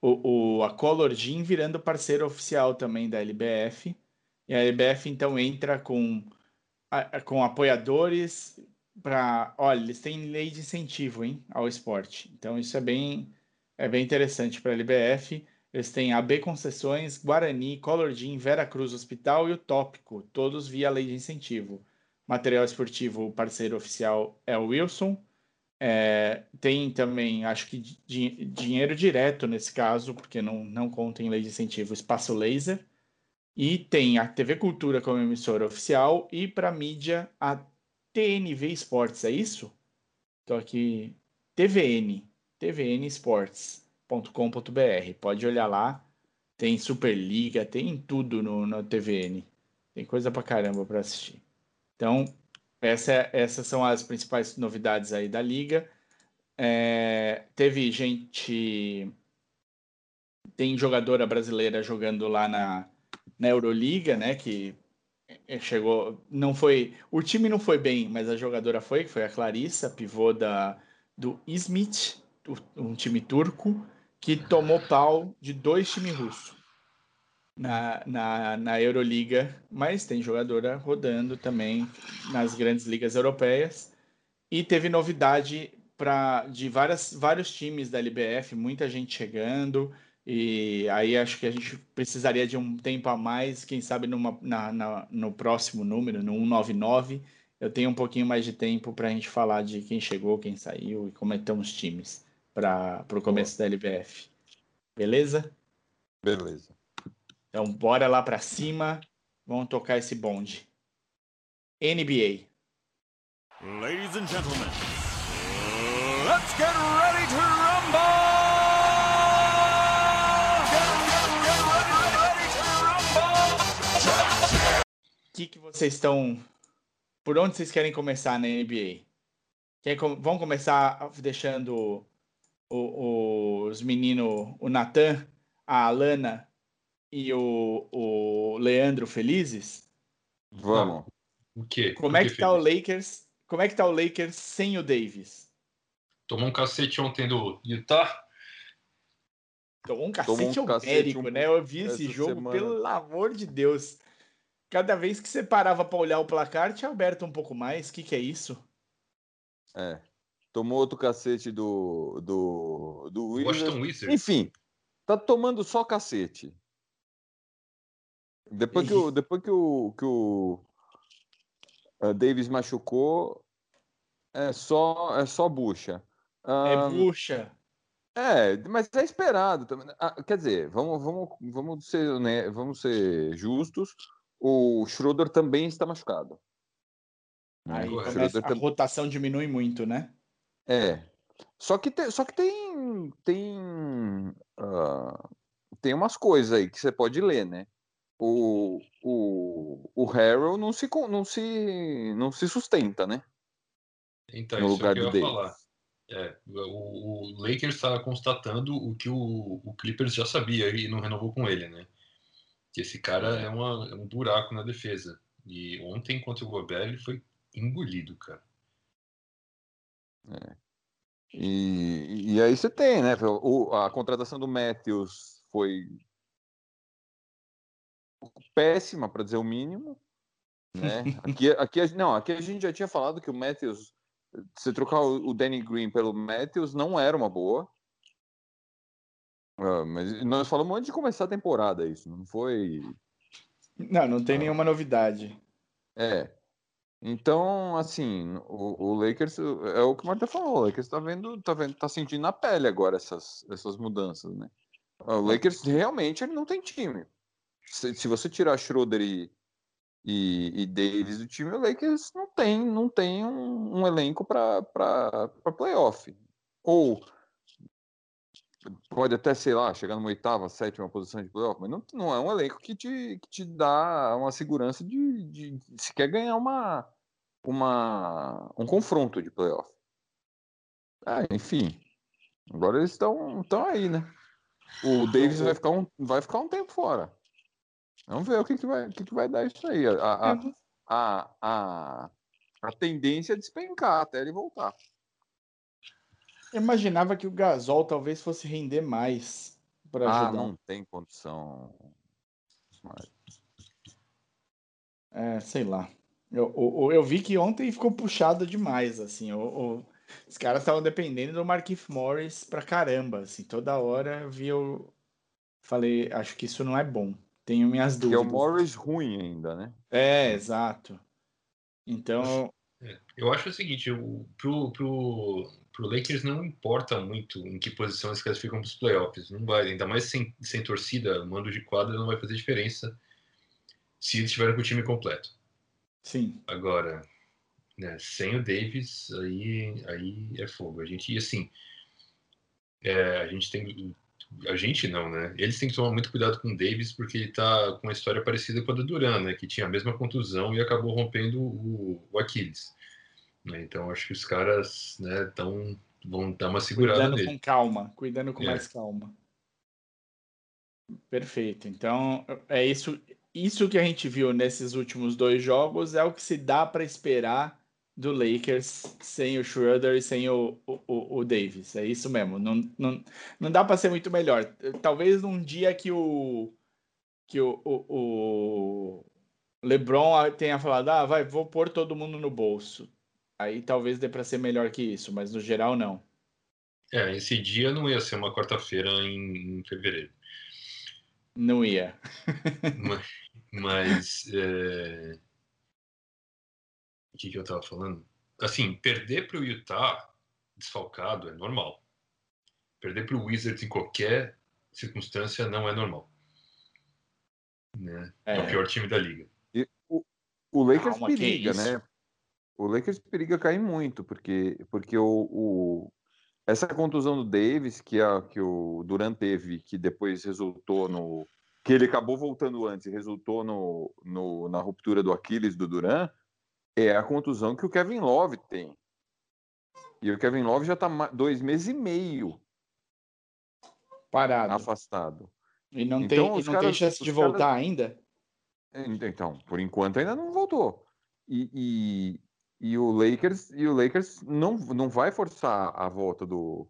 o, o, a Color Gym virando parceiro oficial também da LBF, e a LBF então entra com, com apoiadores para... Olha, eles têm lei de incentivo hein, ao esporte, então isso é bem, é bem interessante para a LBF. Eles têm AB Concessões, Guarani, Color Gym, Vera Cruz Hospital e o Tópico, todos via lei de incentivo material esportivo, o parceiro oficial é o Wilson. É, tem também, acho que di dinheiro direto nesse caso, porque não, não conta em lei de incentivo, Espaço Laser. E tem a TV Cultura como emissora oficial e para mídia a TNV Esportes, é isso? Estou aqui, TVN, tvnesports.com.br. Pode olhar lá, tem Superliga, tem tudo no, no TVN. Tem coisa pra caramba para assistir. Então, essa, essas são as principais novidades aí da liga. É, teve gente. Tem jogadora brasileira jogando lá na, na Euroliga, né? Que chegou. Não foi. O time não foi bem, mas a jogadora foi, que foi a Clarissa, pivô da, do Izmit, um time turco, que tomou pau de dois times russos na, na, na Euroliga, mas tem jogadora rodando também nas grandes ligas europeias. E teve novidade para de várias, vários times da LBF, muita gente chegando. E aí acho que a gente precisaria de um tempo a mais, quem sabe numa, na, na, no próximo número, no 199, eu tenho um pouquinho mais de tempo para a gente falar de quem chegou, quem saiu e como estão os times para o começo Boa. da LBF. Beleza? Beleza. Então, bora lá para cima. Vamos tocar esse bonde. NBA. Ladies and gentlemen, let's get ready to rumble! O que, que vocês estão. Por onde vocês querem começar na NBA? Quer, vamos começar deixando o, o, os meninos, o Natan, a Alana e o, o Leandro felizes? Vamos. O quê? Como é que, que tá feliz? o Lakers? Como é que tá o Lakers sem o Davis? Tomou um cacete ontem do Utah. Tomou um cacete Tomou um homérico, cacete, né? Eu vi esse jogo, semana. pelo amor de Deus. Cada vez que você parava para olhar o placar, tinha aberto um pouco mais. O que, que é isso? É. Tomou outro cacete do, do, do Wizards. Washington Wizards. Enfim, tá tomando só cacete. Depois que o, depois que o, que o uh, Davis machucou, é só, é só bucha. Um, é bucha. É, mas é esperado também. Ah, quer dizer, vamos, vamos, vamos, ser, né, vamos ser justos. O Schroeder também está machucado. Aí começa, a rotação diminui muito, né? É. Só que tem, só que tem, tem, uh, tem umas coisas aí que você pode ler, né? o, o, o Harrell não se, não, se, não se sustenta, né? Então, no isso lugar é que eu ia falar. É, o, o Lakers está constatando o que o, o Clippers já sabia e não renovou com ele, né? Que esse cara é, uma, é um buraco na defesa. E ontem, contra o Gobert, ele foi engolido, cara. E, e aí você tem, né? O, a contratação do Matthews foi péssima, para dizer o mínimo. Né? Aqui, *laughs* aqui, não, aqui a gente já tinha falado que o Matthews, se trocar o, o Danny Green pelo Matthews, não era uma boa. Ah, mas nós falamos antes de começar a temporada isso, não foi. Não, não tem nenhuma novidade. É. Então, assim, o, o Lakers é o que o Marta falou, o Lakers tá vendo, tá vendo, tá sentindo na pele agora essas, essas mudanças, né? O Lakers realmente ele não tem time. Se, se você tirar Schroeder e, e, e Davis do time, o Lakers não tem, não tem um, um elenco para playoff. Ou pode até, sei lá, chegar numa oitava, sétima posição de playoff, mas não, não é um elenco que te, que te dá uma segurança de, de, de se quer ganhar uma, uma, um confronto de playoff. Ah, enfim, agora eles estão estão aí, né? O *laughs* Davis vai ficar um, vai ficar um tempo fora. Vamos ver o que, que, vai, o que, que vai dar isso aí. A, a, a, a, a tendência é despencar até ele voltar. Eu imaginava que o Gasol talvez fosse render mais para Ah, ajudar. não tem condição. Mas- É, sei lá. Eu, eu, eu vi que ontem ficou puxado demais, assim. O, o- os caras estavam dependendo do Markif Morris pra caramba, assim. Toda hora eu vi eu falei, acho que isso não é bom. Tenho minhas Que é o dúvidas. Morris ruim ainda, né? É, exato. Então, Eu acho o seguinte, o, pro, pro, pro Lakers não importa muito em que posição eles classificam para os playoffs. Não vai, ainda mais sem, sem torcida, mando de quadra não vai fazer diferença se eles estiverem com o time completo. sim. Agora, né, sem o Davis, aí, aí é fogo. A gente, e assim, é, a gente tem. A gente não, né? Eles têm que tomar muito cuidado com o Davis, porque ele tá com uma história parecida com a do Duran, né? Que tinha a mesma contusão e acabou rompendo o, o Aquiles. Né? Então, acho que os caras né, tão, vão dar uma segurada Cuidando com calma, cuidando com É. mais calma. Perfeito. Então, é isso, isso que a gente viu nesses últimos dois jogos é o que se dá para esperar do Lakers sem o Schroeder e sem o, o, o- o Davis. É isso mesmo. Não, não, não dá para ser muito melhor. Talvez num dia que o que o, o, o LeBron tenha falado, ah, vai, vou pôr todo mundo no bolso. Aí talvez dê para ser melhor que isso, mas no geral não. É, esse dia não ia ser uma quarta-feira em, em fevereiro. Não ia. mas, mas, é, o que, que eu tava falando? Assim, perder para o Utah desfalcado é normal. Perder para o Wizards em qualquer circunstância não é normal. Né? É. É. o pior time da liga. E o, o Lakers Calma, que periga, né? O Lakers periga cair muito, porque, porque o, o- essa contusão do Davis, que, a, que o Durant teve, que depois resultou no. que ele acabou voltando antes e resultou no, no- na ruptura do Aquiles do Durant, é a contusão que o Kevin Love tem. E o Kevin Love já está dois meses e meio Parado. afastado. E não, Então, tem, e não tem caras- chance de os caras- voltar ainda? Então, por enquanto ainda não voltou. E, e, o Lakers e o Lakers não, não vai forçar a volta do,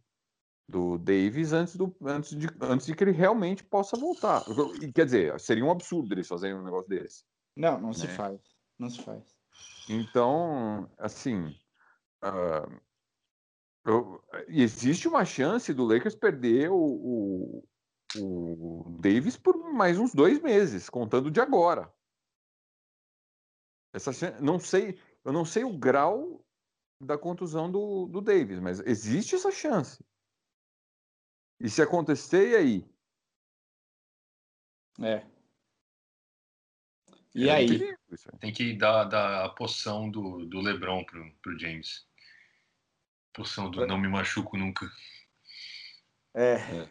do Davis antes, do, antes, de, antes de que ele realmente possa voltar. E, quer dizer, seria um absurdo eles fazerem um negócio desse. Não, não se Né? faz. Não se faz. Então, assim, ah, eu- existe uma chance do Lakers perder o, o, o Davis por mais uns dois meses, contando de agora. Essa não sei, eu não sei o grau da contusão do, do Davis, mas existe essa chance. E se acontecer, e aí? É. E É, aí? Perigo aí. Tem que dar, dar a poção do, do LeBron pro, pro James. Poção do não me machuco nunca. É.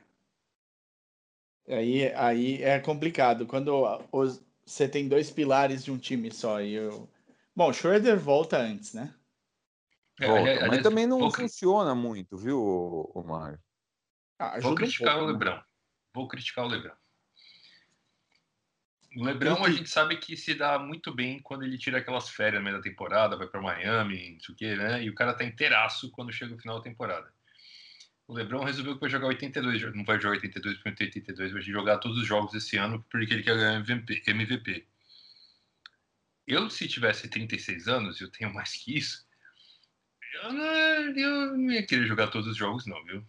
Aí, aí é complicado. Quando os- você tem dois pilares de um time só. E eu... Bom, Schroeder volta antes, né? É, Volta, aliás, mas também não vou... funciona muito, viu, o Mário? Ah, vou criticar um pouco, o? Lebrão. Né? Vou criticar o Lebrão. O Lebrão a gente sabe que se dá muito bem quando ele tira aquelas férias no meio da temporada, vai para Miami, não sei o quê, né? E o cara tá inteiraço quando chega o final da temporada. O Lebrão resolveu que vai jogar 82, não vai jogar 82 para 82, vai jogar todos os jogos esse ano porque ele quer ganhar MVP. Eu, se tivesse 36 anos, eu tenho mais que isso, eu não, eu não ia querer jogar todos os jogos, não, viu?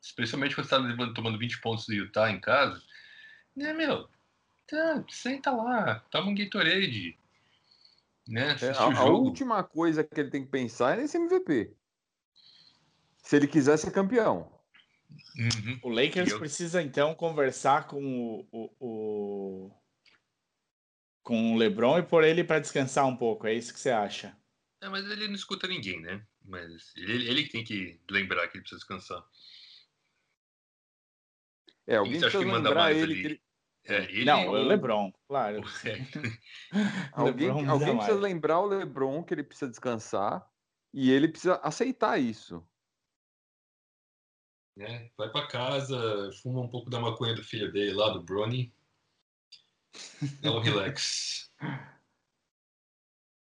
Especialmente quando você tá tomando 20 pontos do Utah em casa. Né, meu? Tá, senta lá, toma um Gatorade. Né? É, a, a, última coisa que ele tem que pensar é nesse MVP. Se ele quiser ser campeão. Uhum. O Lakers eu... precisa então conversar com o, o, o, com o LeBron e pôr ele para descansar um pouco. É isso que você acha? É, mas ele não escuta ninguém, né? Mas ele, ele tem que lembrar que ele precisa descansar. É, alguém precisa que manda mais ele, ali? Ele... É, ele não, o LeBron, claro. *laughs* *laughs* alguém Lebron alguém precisa lembrar o LeBron que ele precisa descansar e ele precisa aceitar isso. É, vai para casa, fuma um pouco da maconha do filho dele lá, do Bronny. Dá um relax.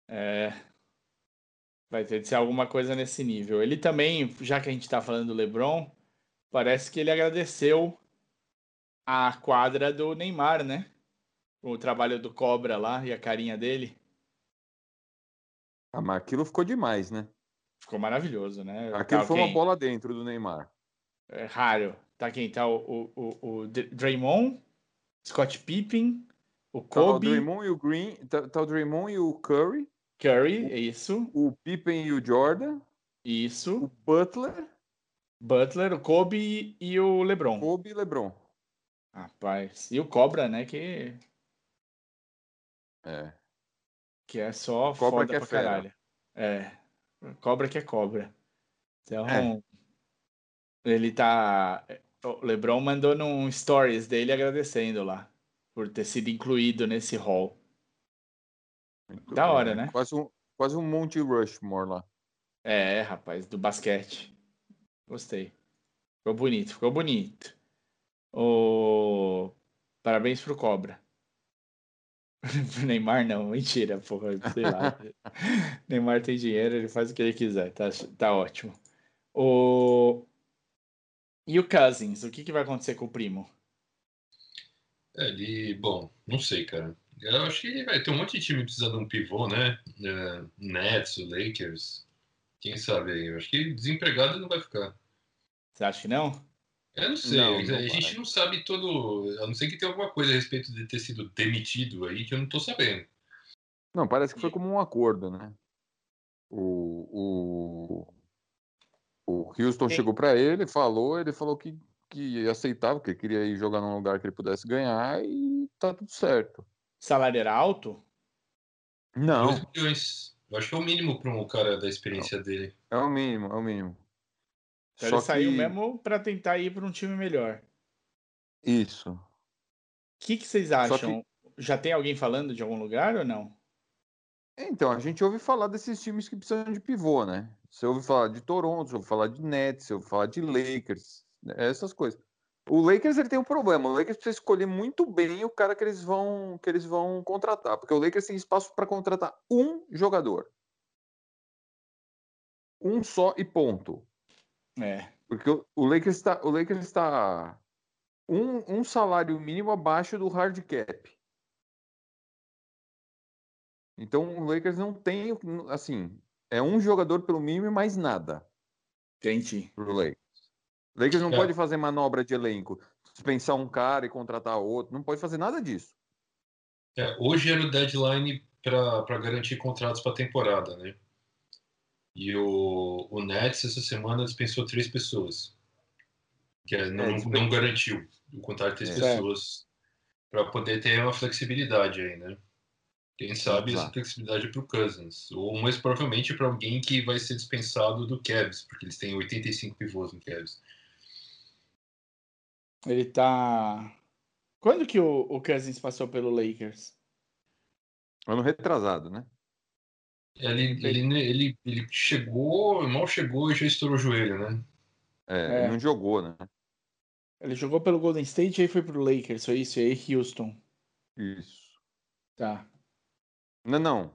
É. Vai ter de ser alguma coisa nesse nível. Ele também, já que a gente está falando do LeBron, parece que ele agradeceu a quadra do Neymar, né? O trabalho do Cobra lá e a carinha dele. Ah, mas aquilo ficou demais, né? Ficou maravilhoso, né? Aquilo tá, foi quem? uma bola dentro do Neymar. É raro. Tá quem? Tá o, o, o, Draymond, Scott Pippen, o Kobe. Tá o Draymond e o Green. Tá, tá o Draymond e o Curry. Curry, é isso. O Pippen e o Jordan. Isso. O Butler. Butler, o Kobe e o LeBron. Kobe e LeBron. Rapaz. E o Cobra, né? Que. É. Que é só cobra foda que é pra fera. caralho. É. Cobra que é cobra. Então. É. Ele tá. O LeBron mandou num stories dele agradecendo lá. Por ter sido incluído nesse hall. Muito da bem, hora, né? Quase um, quase um Monte Rushmore lá. É, rapaz, do basquete. Gostei. Ficou bonito, ficou bonito. O... Parabéns pro Cobra. *laughs* Neymar não, mentira, porra, sei lá. *laughs* Neymar tem dinheiro, ele faz o que ele quiser, tá, tá ótimo. O... E o Cousins, o que, que vai acontecer com o primo? É, ele, bom, não sei, cara. Eu acho que vai ter um monte de time precisando de um pivô, né? Uh, Nets, o Lakers. Quem sabe aí? Eu acho que desempregado não vai ficar. Você acha que não? Eu não sei. Não, não a gente não sabe todo. A não ser que tenha alguma coisa a respeito de ter sido demitido aí que eu não tô sabendo. Não, parece que foi como um acordo, né? O, o, o Houston Sim. chegou para ele, falou, ele falou que, que aceitava, que queria ir jogar num lugar que ele pudesse ganhar e tá tudo certo salário era alto? Não. 2 milhões. Eu acho que é o mínimo para um cara da experiência Não. dele. É o mínimo, é o mínimo. Então Só ele saiu mesmo para tentar ir para um time melhor. Isso. O que, que vocês acham? Que... Já tem alguém falando de algum lugar ou não? Então, a gente ouve falar desses times que precisam de pivô, né? Você ouve falar de Toronto, você ouve falar de Nets, você ouve falar de Lakers? Essas coisas. O Lakers ele tem um problema. O Lakers precisa escolher muito bem o cara que eles vão que eles vão contratar, porque o Lakers tem espaço para contratar um jogador, um só e ponto. É. Porque o, o Lakers está o Lakers está um, um salário mínimo abaixo do hard cap. Então o Lakers não tem assim é um jogador pelo mínimo e mais nada. Entendi. Pro Lakers. Lakers não é. pode fazer manobra de elenco, dispensar um cara e contratar outro, não pode fazer nada disso. É, hoje era o deadline para garantir contratos para a temporada, né? E o, o Nets essa semana dispensou três pessoas. Que é, não, é, não garantiu o contrato de três é. pessoas para poder ter uma flexibilidade aí, né? Quem sabe essa flexibilidade para o Cousins. Ou mais provavelmente para alguém que vai ser dispensado do Cavs, porque eles têm 85 pivôs no Cavs. Ele tá. Quando que o, o Cousins passou pelo Lakers? Ano retrasado, né? Ele, ele, ele, ele chegou, mal chegou e já estourou o joelho, né? É, É. ele não jogou, né? Ele jogou pelo Golden State e aí foi pro Lakers, foi isso? E aí Houston. Isso. Tá. Não, não.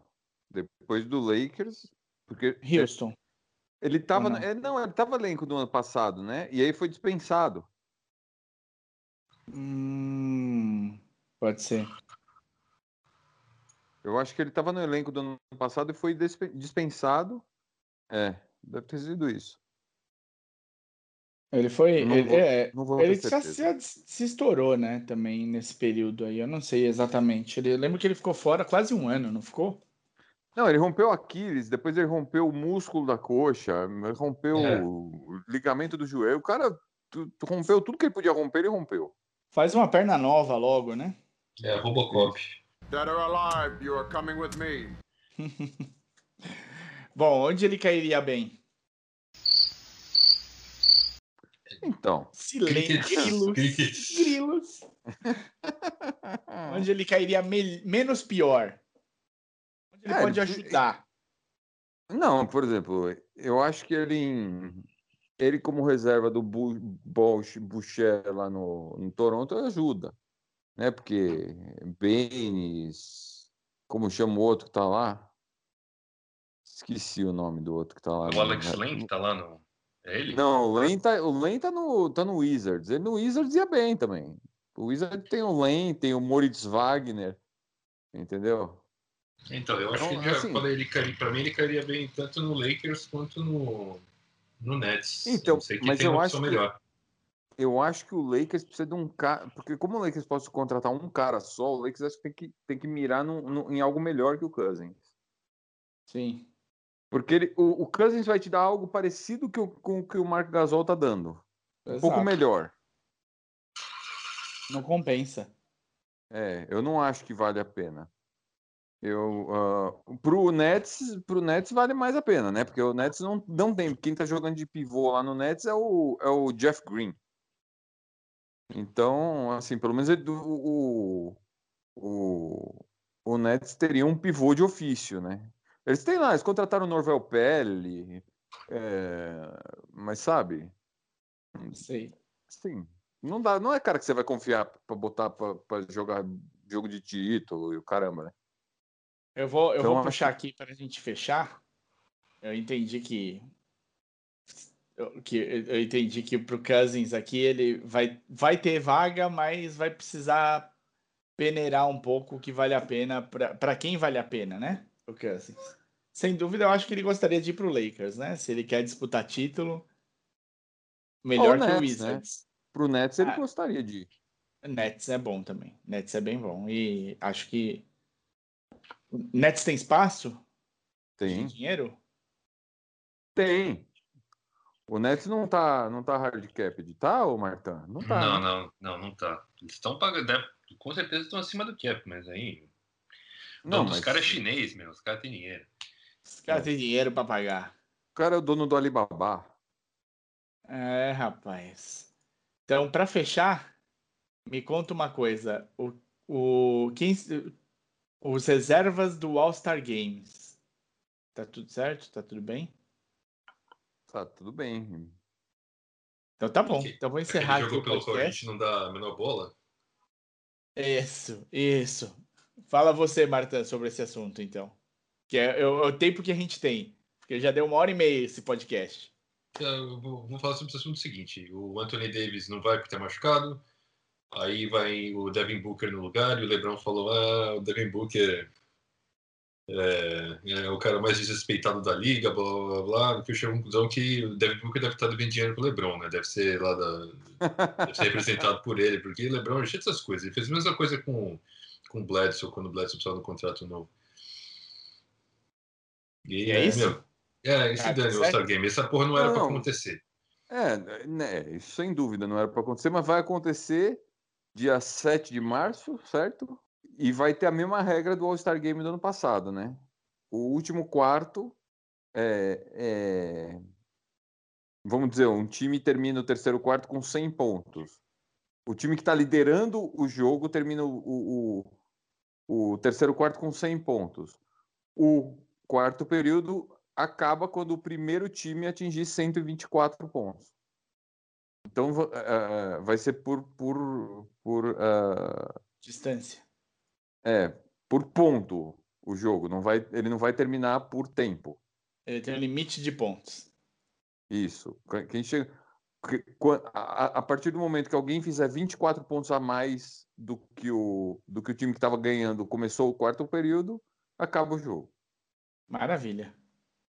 Depois do Lakers, porque Houston. ele tava, não? é, não, ele tava elenco do ano passado, né? E aí foi dispensado. Hum, pode ser. Eu acho que ele tava no elenco do ano passado e foi dispe- dispensado. É, deve ter sido isso. Ele foi. Não ele, vou- é, não ele se, se estourou, né? Também nesse período aí. Eu não sei exatamente. Ele, eu lembro que ele ficou fora quase um ano, não ficou? Não, ele rompeu o Aquiles, depois ele rompeu o músculo da coxa, rompeu É. o ligamento do joelho. O cara rompeu tudo que ele podia romper, ele rompeu. Faz uma perna nova logo, né? É, Robocop. Dead or alive, you are coming with me. *laughs* Bom, onde ele cairia bem? Então, Silêncio. Grilos. Cricket. Grilos. Onde ele cairia me- menos pior? Onde ele É, pode ajudar? não, por exemplo, eu acho que ele, em- ele como reserva do Bosch, Boucher lá no, no Toronto ajuda, né? Porque Baines, como chama o outro que tá lá? Esqueci o nome do outro que tá lá. O no- Alex Lane que tá lá no. É ele? Não, o Lane tá, o tá, no, tá no Wizards. Ele no Wizards ia bem também. O Wizards tem o Lane, tem o Moritz Wagner, entendeu? Então, eu acho Então, que ele, assim- quando ele pra mim ele cairia bem tanto no Lakers quanto no, no Nets. Então, mas tem eu uma acho opção que- melhor. Eu acho que o Lakers precisa de um cara. Porque como o Lakers pode contratar um cara só, o Lakers acho que tem que, tem que mirar num- num- em algo melhor que o Cousins. Sim. Porque ele, o, o Cousins vai te dar algo parecido que o- com o que o Mark Gasol tá dando. Um pouco Exato. melhor. Não compensa. É, eu não acho que vale a pena. Eu, ah, pro Nets, pro Nets vale mais a pena, né? Porque o Nets não, não tem. Quem tá jogando de pivô lá no Nets é o, é o Jeff Green. Então, assim, pelo menos ele- o, o, o Nets teria um pivô de ofício, né? Eles têm lá, eles contrataram o Norvel Pelli, é, mas sabe, Sei. Sim. Não dá, não é cara que você vai confiar pra botar pra jogar jogo de título e o caramba, né? Eu vou, eu Então, vou puxar aqui para a gente fechar. Eu entendi que eu, que eu entendi que pro Cousins aqui ele vai, vai ter vaga, mas vai precisar peneirar um pouco o que vale a pena para quem vale a pena, né? O Cousins. Sem dúvida, eu acho que ele gostaria de ir pro Lakers, né? Se ele quer disputar título, melhor que o Nets, né? Wizards. Pro Nets ele Ah. gostaria de ir. Nets é bom também. Nets é bem bom. E acho que. Nets tem espaço? Tem. De dinheiro? Tem. O Nets não tá, não tá hard cap, tá, ô Martin? Não tá. Não, né? não, não, não tá. Eles estão pagando. deve- Com certeza estão acima do cap, mas aí. Não, Não, mas caras é chinês, meu. Os caras têm dinheiro. Os caras têm dinheiro pra pagar. o cara é o dono do Alibaba. É, rapaz. Então, pra fechar, me conta uma coisa. O, o, quem, os reservas do All-Star Games. Tá tudo certo? Tá tudo bem? Tá, tudo bem. Então tá bom. Então vou encerrar aqui jogo o pelo qual a podcast. gente não dá a menor bola. Isso, isso. Fala você, Marta, sobre esse assunto, então. Que é, é o tempo que a gente tem. Porque já deu uma hora e meia esse podcast. Eu vou, vou falar sobre esse assunto seguinte: o Anthony Davis não vai porque tá machucado. Aí vai o Devin Booker no lugar e o LeBron falou: ah, o Devin Booker é, é o cara mais desrespeitado da liga, blá blá blá. Que eu chego à conclusão que o Devin Booker deve estar devendo dinheiro pro LeBron, né? Deve ser lá da. deve ser representado por ele, porque o LeBron é cheio dessas coisas. Ele fez a mesma coisa com, com o Bledsoe, quando o Bledsoe precisava um contrato novo. E, E é isso? meu, é, esse Ah, tá o. All-Star Game. Essa porra não era Não. acontecer. É, né, isso sem dúvida não era para acontecer, mas vai acontecer dia 7 de março, certo? E vai ter a mesma regra do All-Star Game do ano passado, né? O último quarto é, é- Vamos dizer, um time termina o terceiro quarto com 100 pontos. O time que está liderando o jogo termina o, o, o- terceiro quarto com 100 pontos. O quarto período acaba quando o primeiro time atingir 124 pontos. Então uh, vai ser por, por, por uh, distância. É, por ponto o jogo. Não vai, ele não vai terminar por tempo. Ele tem um limite de pontos. Isso. Quem chega, a, a partir do momento que alguém fizer 24 pontos a mais do que o, do que o time que estava ganhando começou o quarto período, acaba o jogo. Maravilha.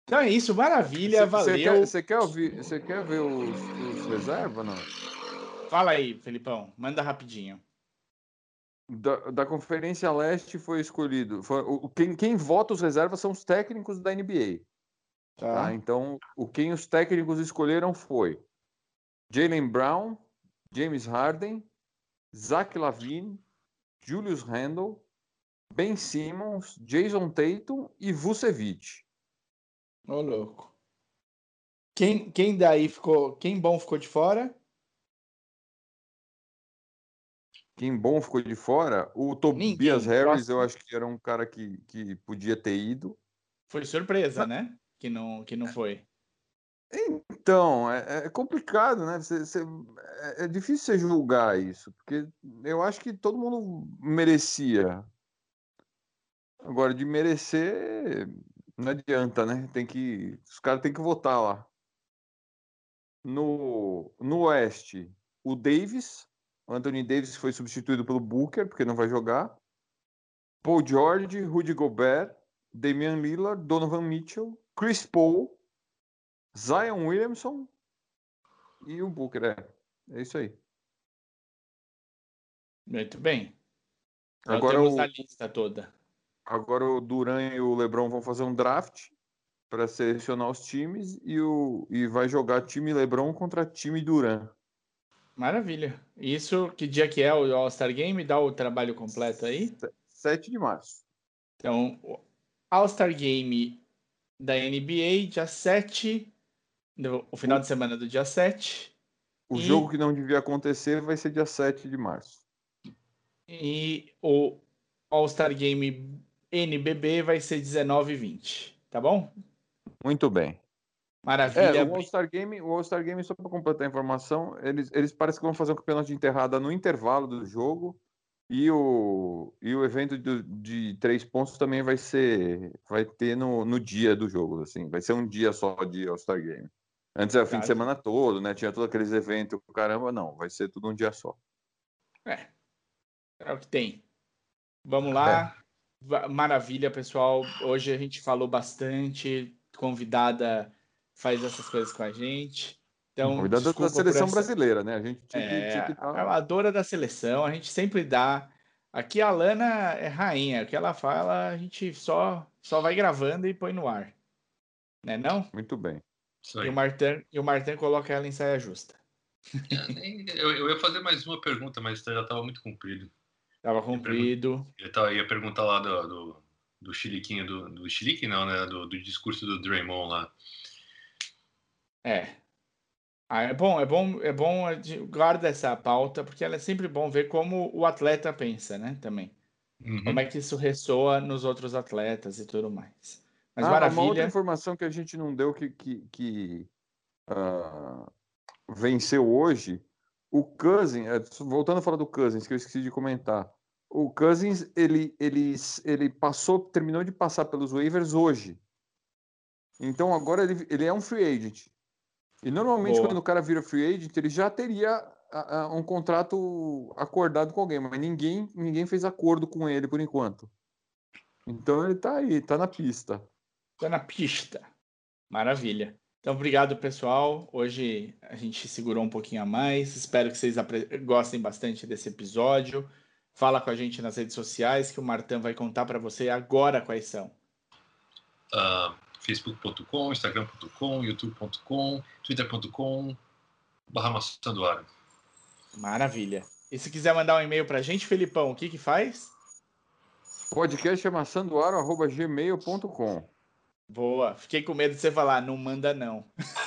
Então é isso, maravilha, cê, valeu. Você quer, quer, ouvir, você quer ver os, os reservas, não? Fala aí, Felipão, manda rapidinho. Da, da Conferência Leste foi escolhido. Foi, o, quem, quem vota os reservas são os técnicos da NBA. Tá. tá. Então, o quem os técnicos escolheram foi Jalen Brown, James Harden, Zach Lavine, Julius Randle, Ben Simmons, Jason Tatum e Vucevic. Ô, oh, louco. Quem, quem daí ficou. Quem bom ficou de fora? Quem bom ficou de fora? O Tobias Ninguém. Harris, eu acho que era um cara que, que podia ter ido. Foi surpresa, né? Que não, que não foi. Então, é, é complicado, né? Você, você, é, é difícil você julgar isso, porque eu acho que todo mundo merecia. Agora, de merecer, não adianta, né? Tem que, os caras têm que votar lá. No, no Oeste, o Davis, o Anthony Davis foi substituído pelo Booker, porque não vai jogar. Paul George, Rudy Gobert, Damian Lillard, Donovan Mitchell, Chris Paul, Zion Williamson e o Booker. É, é isso aí. Muito bem. Agora o, a lista toda. Agora o Duran e o LeBron vão fazer um draft para selecionar os times e, o, e vai jogar time LeBron contra time Duran. Maravilha. Isso, que dia que é o All-Star Game? Dá o trabalho completo aí? 7 de março. Então, All-Star Game da NBA, dia 7 o final de semana do dia 7. O e... jogo que não devia acontecer vai ser dia 7 de março. E o All-Star Game NBB vai ser 19 e 20. Tá bom? Muito bem. Maravilha. É, o All-Star Game, o All-Star Game, só para completar a informação, eles, eles parecem que vão fazer um campeonato de enterrada no intervalo do jogo. E o, e o evento de, de três pontos também vai ser. Vai ter no, no dia do jogo, assim. Vai ser um dia só de All-Star Game. Antes era o fim de semana todo, né? Tinha todos aqueles eventos, caramba, não, vai ser tudo um dia só. É. É o que tem. Vamos lá. É. Maravilha, pessoal. Hoje a gente falou bastante. Convidada faz essas coisas com a gente. Então, Convidada da seleção essa... brasileira, né? A gente tinha, é, tinha que amadora da seleção, a gente sempre dá. Aqui a Lana é rainha, o que ela fala, a gente só só vai gravando e põe no ar. Né não? Muito bem. E o, Martin, e o Martin coloca ela em saia justa. É, eu, eu ia fazer mais uma pergunta, mas já estava muito comprido. Estava comprido. Eu, tava, ia perguntar lá do, do, do chiliquinho, do, do chilique não, né? Do, do discurso do Draymond lá. É. Ah, é bom, é bom, é bom guarda essa pauta, porque ela é sempre bom ver como o atleta pensa, né? Também. Uhum. Como é que isso ressoa nos outros atletas e tudo mais. Mas ah, maravilha. Uma outra informação que a gente não deu que, que, que uh, venceu hoje, o Cousins, é, voltando a falar do Cousins, que eu esqueci de comentar, o Cousins, ele, ele, ele passou, terminou de passar pelos waivers hoje. Então agora ele, ele é um free agent. E normalmente Boa. quando o cara vira free agent, ele já teria um contrato acordado com alguém, mas ninguém, ninguém fez acordo com ele por enquanto. Então ele tá aí, tá na pista. Tô na pista. Maravilha. Então, obrigado, pessoal. Hoje a gente segurou um pouquinho a mais. Espero que vocês gostem bastante desse episódio. Fala com a gente nas redes sociais que o Martão vai contar para você agora quais são. Uh, Facebook.com, Instagram.com, YouTube.com, Twitter.com, barra maçã do ar. Maravilha. E se quiser mandar um e-mail para a gente, Felipão, o que que faz? Podcast é maçãdoaro.gmail.com Boa. Fiquei com medo de você falar, não manda não.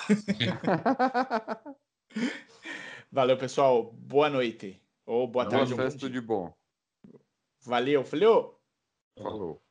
*laughs* Valeu, pessoal. Boa noite. Ou boa tarde. Boa festa de bom. Valeu, falou. Falou.